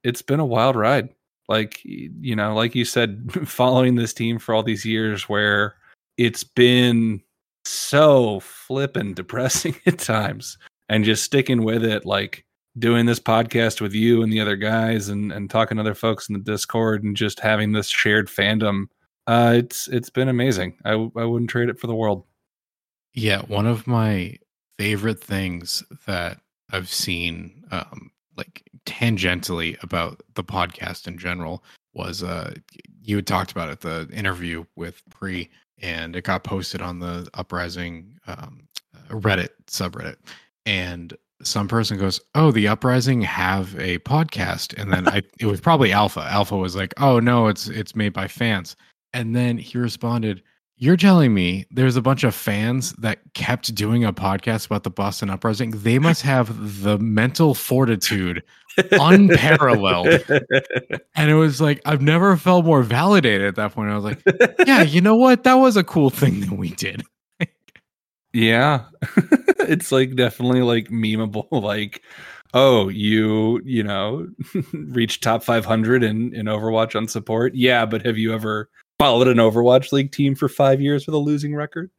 it's been a wild ride. Like you know, like you said, <laughs> following this team for all these years where it's been so flippin' depressing <laughs> at times and just sticking with it like doing this podcast with you and the other guys and and talking to other folks in the discord and just having this shared fandom uh it's it's been amazing. I i wouldn't trade it for the world. Yeah, one of my favorite things that I've seen, um, like tangentially about the podcast in general, was uh, you had talked about it, the interview with Pre, and it got posted on the Uprising um, Reddit subreddit, and some person goes, "Oh, the Uprising have a podcast," and then I, <laughs> it was probably Alpha. Alpha was like, "Oh no, it's it's made by fans," and then he responded. You're telling me there's a bunch of fans that kept doing a podcast about the Boston Uprising? They must have the mental fortitude <laughs> unparalleled. And it was like, I've never felt more validated at that point. I was like, yeah, you know what? That was a cool thing that we did. yeah <laughs> it's like definitely like memeable <laughs> like oh you you know reached top 500 in in overwatch on support yeah but have you ever followed an overwatch league team for five years with a losing record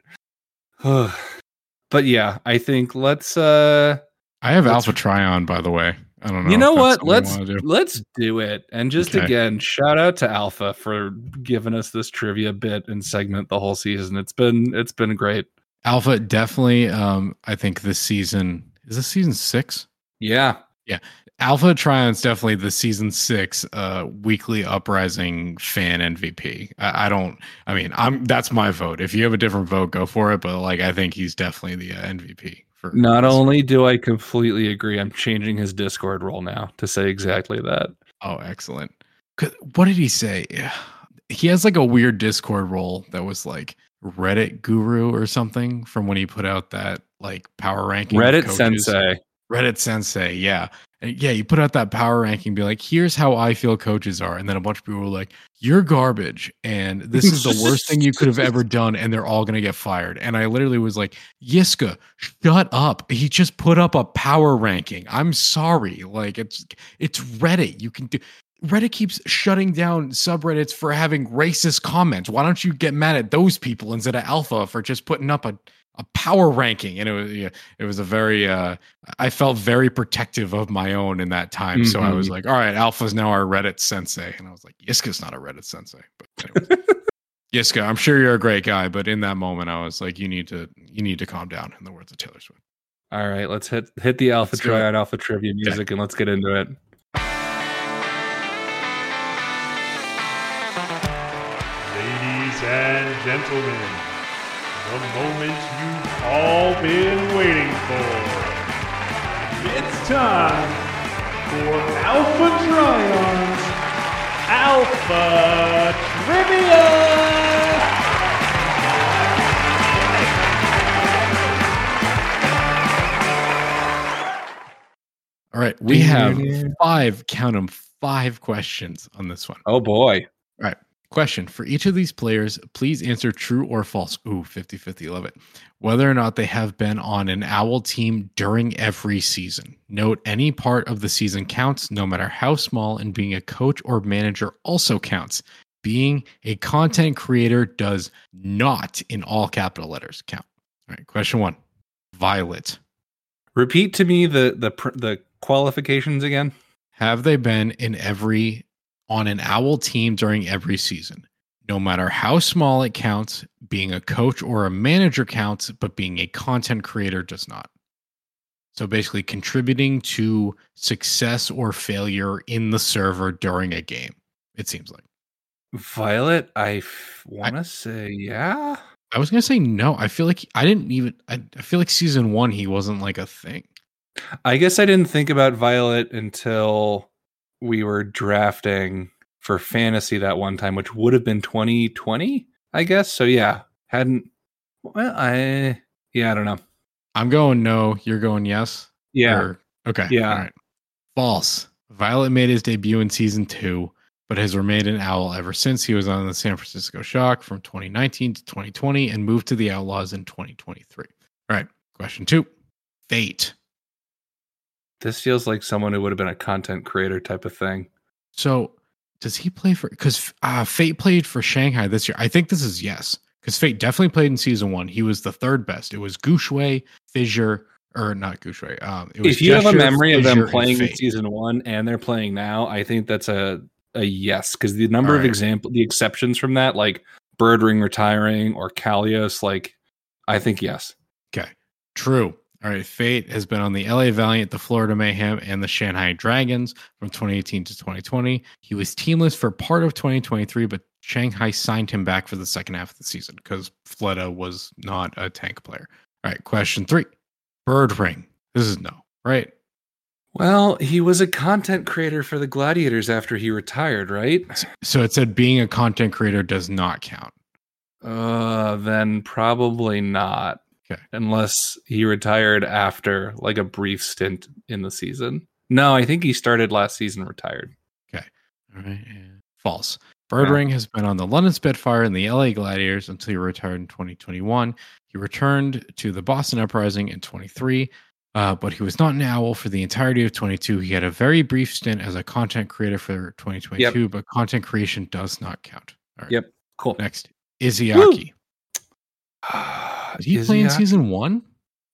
<sighs> but yeah i think let's uh I have Let's- Alpha Trion, by the way. I don't know. you know what let's do. let's do it and just Okay. again shout out to alpha for giving us this trivia bit and segment the whole season it's been it's been great Alpha definitely. Um, I think this season is this season six. Yeah, yeah Alpha Trion's definitely the season six uh, weekly uprising fan MVP. I, I don't. I mean, I'm that's my vote. If you have a different vote, go for it. But like, I think he's definitely the uh, MVP. For Not only do I completely agree, I'm changing his Discord role now to say exactly that. Oh, excellent. What did he say? He has like a weird Discord role that was like Reddit guru or something from when he put out that like power ranking. Reddit. Sensei. Reddit Sensei, yeah. And yeah, you put out that power ranking, be like, here's how I feel coaches are. And then a bunch of people were like, you're garbage. And this is the worst thing you could have ever done. And they're all going to get fired. And I literally was like, Yiska, shut up. He just put up a power ranking. I'm sorry. Like, it's it's Reddit. You can do. Reddit keeps shutting down subreddits for having racist comments. Why don't you get mad at those people instead of Alpha for just putting up a, a power ranking? And it was yeah, it was a very uh I felt very protective of my own in that time. So I was Mhm. like, all right, Alpha's now our Reddit sensei. And I was like, Yiska's not a Reddit sensei. But anyways. <laughs> Yiska, I'm sure you're a great guy, but in that moment I was like, you need to you need to calm down in the words of Taylor Swift. All right, let's hit hit the Alpha Let's do it. Triad Alpha Trivia music and let's get into it. Ladies and gentlemen, the moment you've all been waiting for. It's time for Alpha Trion's Alpha Trivia! All right, we have five, count them, five questions on this one. Oh boy. Question for each of these players, please answer true or false. Ooh, 50 50, love it. Whether or not they have been on an owl team during every season. Note any part of the season counts, no matter how small, and being a coach or manager also counts. Being a content creator does not, in all capital letters, count. All right, question one Violet. Repeat to me the the pr- the qualifications again. Have they been in every on an owl team during every season? No matter how small it counts, being a coach or a manager counts, but being a content creator does not. So basically contributing to success or failure in the server during a game, it seems like. Violet, I want to say yeah. I was gonna say no. I feel like I didn't even I, I feel like season one he wasn't like a thing. I guess I didn't think about Violet until we were drafting for fantasy that one time, which would have been 2020, I guess. So yeah, hadn't. Well, I yeah, I don't know. I'm going no, you're going yes. Yeah, Or- okay. Yeah. All right. False. Violet made his debut in season two, but has remained an owl ever since he was on the San Francisco Shock from 2019 to 2020 and moved to the Outlaws in 2023. All right. Question two. Fate. This feels like someone who would have been a content creator type of thing. So does he play for because uh, Fate played for Shanghai this year? I think this is yes. Because Fate definitely played in season one. He was the third best. It was Gouchway, Fissure, or not Gouchway. Um, If you have a Gesture, memory of them playing in season one and they're playing now, I think that's a a yes because the number of example the exceptions from that, like Birdring retiring or Kalios, like I think yes. Okay. True. All right. Fate has been on the LA Valiant, the Florida Mayhem, and the Shanghai Dragons from 2018 to 2020. He was teamless for part of 2023, but Shanghai signed him back for the second half of the season because Fleta was not a tank player. All right. Question three Birdring. This is no, right? Well, he was a content creator for the Gladiators after he retired, right? So it said being a content creator does not count. Uh, then probably not. Okay. Unless he retired after like a brief stint in the season. No, I think he started last season retired. Okay. All right. and False. Bird Yeah. Has been on the London Spitfire and the LA Gladiators until he retired in 2021. He returned to the Boston Uprising in 23, uh, but he was not an owl for the entirety of 22. He had a very brief stint as a content creator for 2022, but content creation does not count. All right. Yep. Cool. Next, Izayaki. <sighs> <sighs> Did he Is play in act- season one?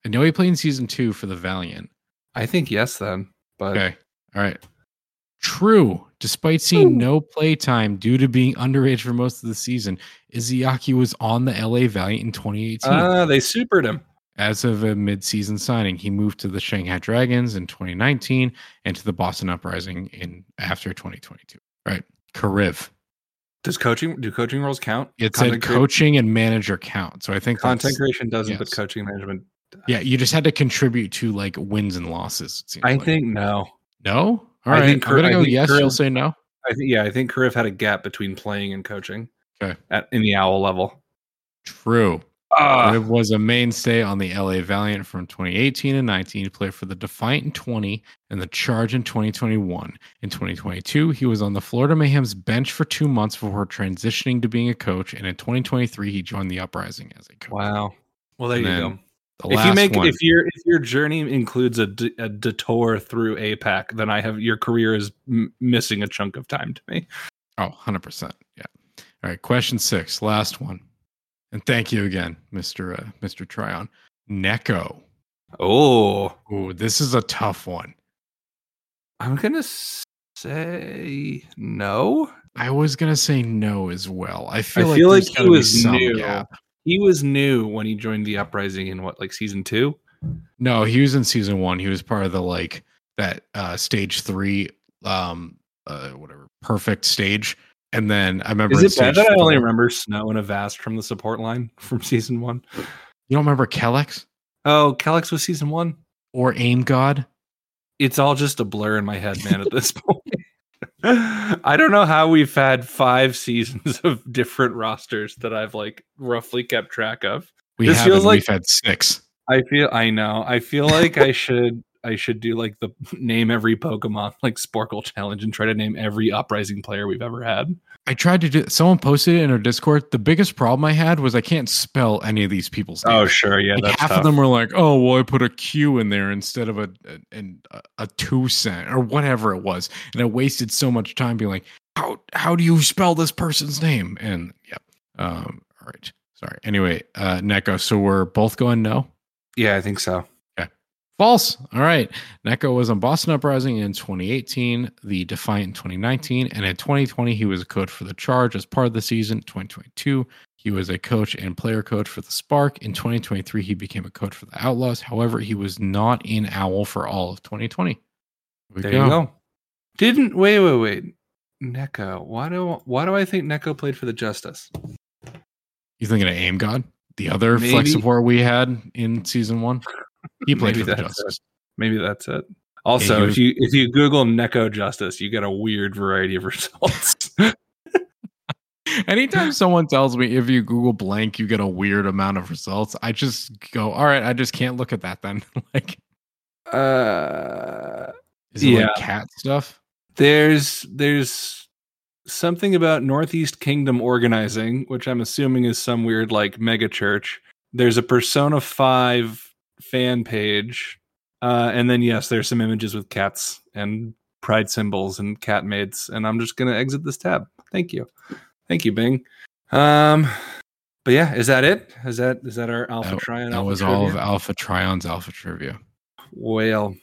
I know he played in season two for the Valiant. I think yes then. But Okay. All right. True. Despite seeing no play time due to being underage for most of the season, Izayaki was on the LA Valiant in 2018. Ah, they supered him. As of a mid-season signing, he moved to the Shanghai Dragons in 2019 and to the Boston Uprising in after 2022. All right. Kariv. Does coaching do coaching roles count? It said Content crea- coaching and manager count. So I think content creation doesn't, but coaching management. Yeah, you just had to contribute to like wins and losses. it seems I like. think no. no. All I right, think I'm gonna I go think yes. Kariv- You'll say no. I think yeah, I think Kariv had a gap between playing and coaching. Okay. At in the owl level. True. Ah, Kariv was a mainstay on the LA Valiant from 2018 and 19. He played for the Defiant in 20 and the Charge in 2021. In 2022, he was on the Florida Mayhem's bench for two months before transitioning to being a coach. And in 2023, he joined the Uprising as a coach. wow. Well, there And you go. The if you make one, if your if your journey includes a, d- a detour through APAC, then I have your career is m- missing a chunk of time to me. oh, 100%. Yeah. All right. Question six, last one. And thank you again, Mr. Uh, Mr. Trion. Neko. Oh, Ooh, this is a tough one. I'm gonna say no. I was gonna say no as well. I I feel like, feel like he was new. gap. He was new when he joined the uprising in what like season two. No, he was in season one. He was part of the like that uh stage three, um, uh, whatever, perfect stage. And then I remember Is it bad that I only remember Snow and Avast from the support line <laughs> from season one? You don't remember Kellex Oh, Kellex was season one. or Aim God? It's all just a blur in my head, man. At this <laughs> point, I don't know how we've had five seasons of different rosters that I've like roughly kept track of. We This feels like- We've had six. I feel I know. I feel like I <laughs> should I should do like the <laughs> name every Pokemon like Sporcle challenge and try to name every uprising player we've ever had. I tried to do. Someone posted it in our Discord. The biggest problem I had was I can't spell any of these people's names. Oh sure, yeah, like half tough. of them were like, "Oh, well, I put a Q in there instead of a a, an- a, a two cent or whatever it was," and I wasted so much time being like, "How how do you spell this person's name?" And yeah, um, all right, sorry. Anyway, uh, Neko. So we're both going no. yeah, I think so. False. All right. Neko was on Boston Uprising in 2018, the Defiant in 2019, and in 2020 he was a coach for the Charge as part of the season. 2022 he was a coach and player coach for the Spark. In 2023 he became a coach for the Outlaws. However, he was not in Owl for all of 2020. Here we There you go. Didn't wait, wait, wait. Neko. Why do why do I think Neko played for the Justice? You thinking of Aim God, the other Maybe. flex support we had in season one? He played Maybe for the Justice. Maybe that's it. Also, he if you if you Google Neko Justice, you get a weird variety of <laughs> results. Anytime someone tells me if you Google blank, you get a weird amount of results, I just go, all right, I just can't look at that then. <laughs> like, uh, is it Yeah. like cat stuff? there's there's something about Northeast Kingdom organizing, which I'm assuming is some weird like mega church. There's a Persona Five fan page, uh, and then yes, there's some images with cats and pride symbols and cat maids. And I'm just gonna exit this tab. Thank you, thank you, Bing. Um, but yeah, is that it? Is that is that our Alpha That- Trion? That Alpha was all of? Alpha Trion's Alpha Trivia. Well,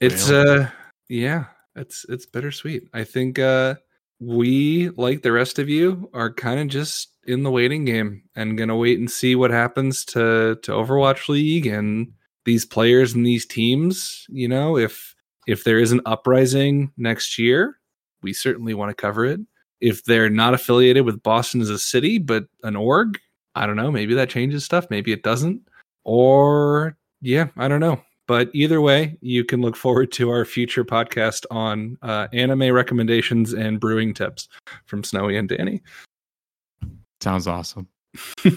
It's Whale. uh yeah, it's it's bittersweet. I think uh we, like the rest of you, are kind of just in the waiting game and gonna wait and see what happens to to Overwatch League and these players and these teams. You know, if if there is an uprising next year, we certainly want to cover it. If they're not affiliated with Boston as a city, but an org, I don't know. Maybe that changes stuff. Maybe it doesn't. Or yeah, I don't know. But either way, you can look forward to our future podcast on uh, anime recommendations and brewing tips from Snowy and Danny. Sounds awesome. <laughs>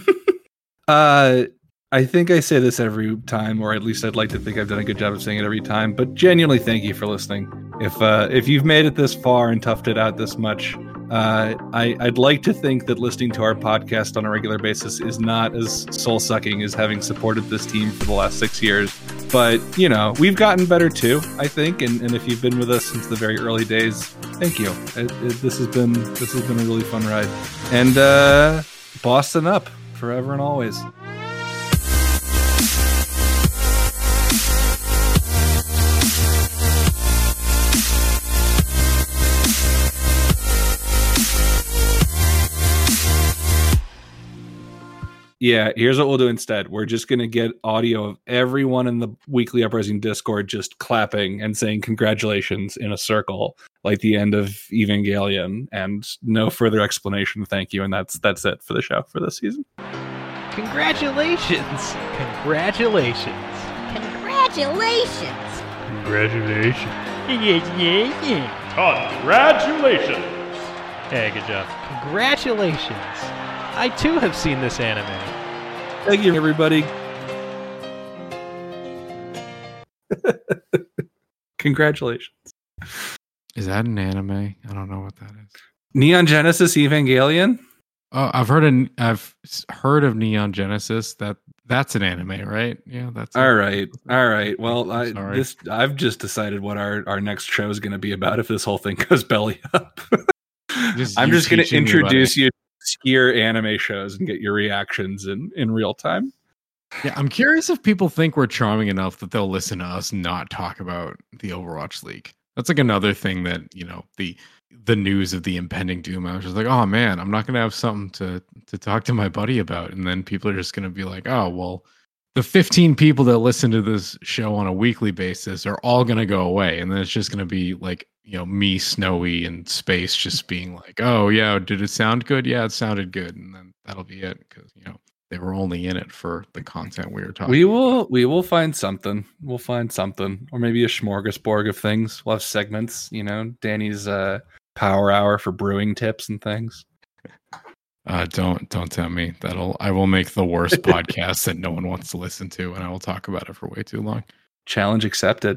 Uh, I think I say this every time, or at least I'd like to think I've done a good job of saying it every time. But genuinely, thank you for listening. If uh, if you've made it this far and toughed it out this much, uh, I, I'd like to think that listening to our podcast on a regular basis is not as soul sucking as having supported this team for the last six years. But you know, we've gotten better too. I think, and, and if you've been with us since the very early days, thank you. It, it, this has been this has been a really fun ride, and uh, Boston up forever and always. Yeah, here's what we'll do instead. We're just going to get audio of everyone in the Weekly Uprising Discord just clapping and saying congratulations in a circle, like the end of Evangelion, and no further explanation. Thank you, and that's that's it for the show for this season. Congratulations! Congratulations! Congratulations! Congratulations. Yeah, yeah, yeah. Congratulations. Hey, good job. Congratulations! I too have seen this anime. Thank you, everybody. <laughs> Congratulations, Is that an anime? I don't know what that is. Neon Genesis Evangelion. Oh, I've heard of I've heard of Neon Genesis. That that's an anime, right? Yeah, that's All right, all right. Well, I, Sorry. this I've just decided what our our next show is going to be about if this whole thing <laughs> goes belly up. Just I'm just going to teaching me introduce you skier anime shows and get your reactions in in real time. Yeah, I'm curious if people think we're charming enough that they'll listen to us not talk about the Overwatch League. That's like another thing that you know the the news of the impending doom. I was just like, oh man, I'm not gonna have something to to talk to my buddy about, and then people are just gonna be like, oh well, the 15 people that listen to this show on a weekly basis are all going to go away and then it's just going to be like you know me snowy and space just being like oh yeah did it sound good yeah it sounded good and then that'll be it because you know they were only in it for the content we were talking We about. will we will find something. We'll find something. Or maybe a smorgasbord of things. We'll have segments, you know, Danny's uh power hour for brewing tips and things. Uh don't don't tell me that'll i will make the worst <laughs> podcast that no one wants to listen to and i will talk about it for way too long Challenge accepted.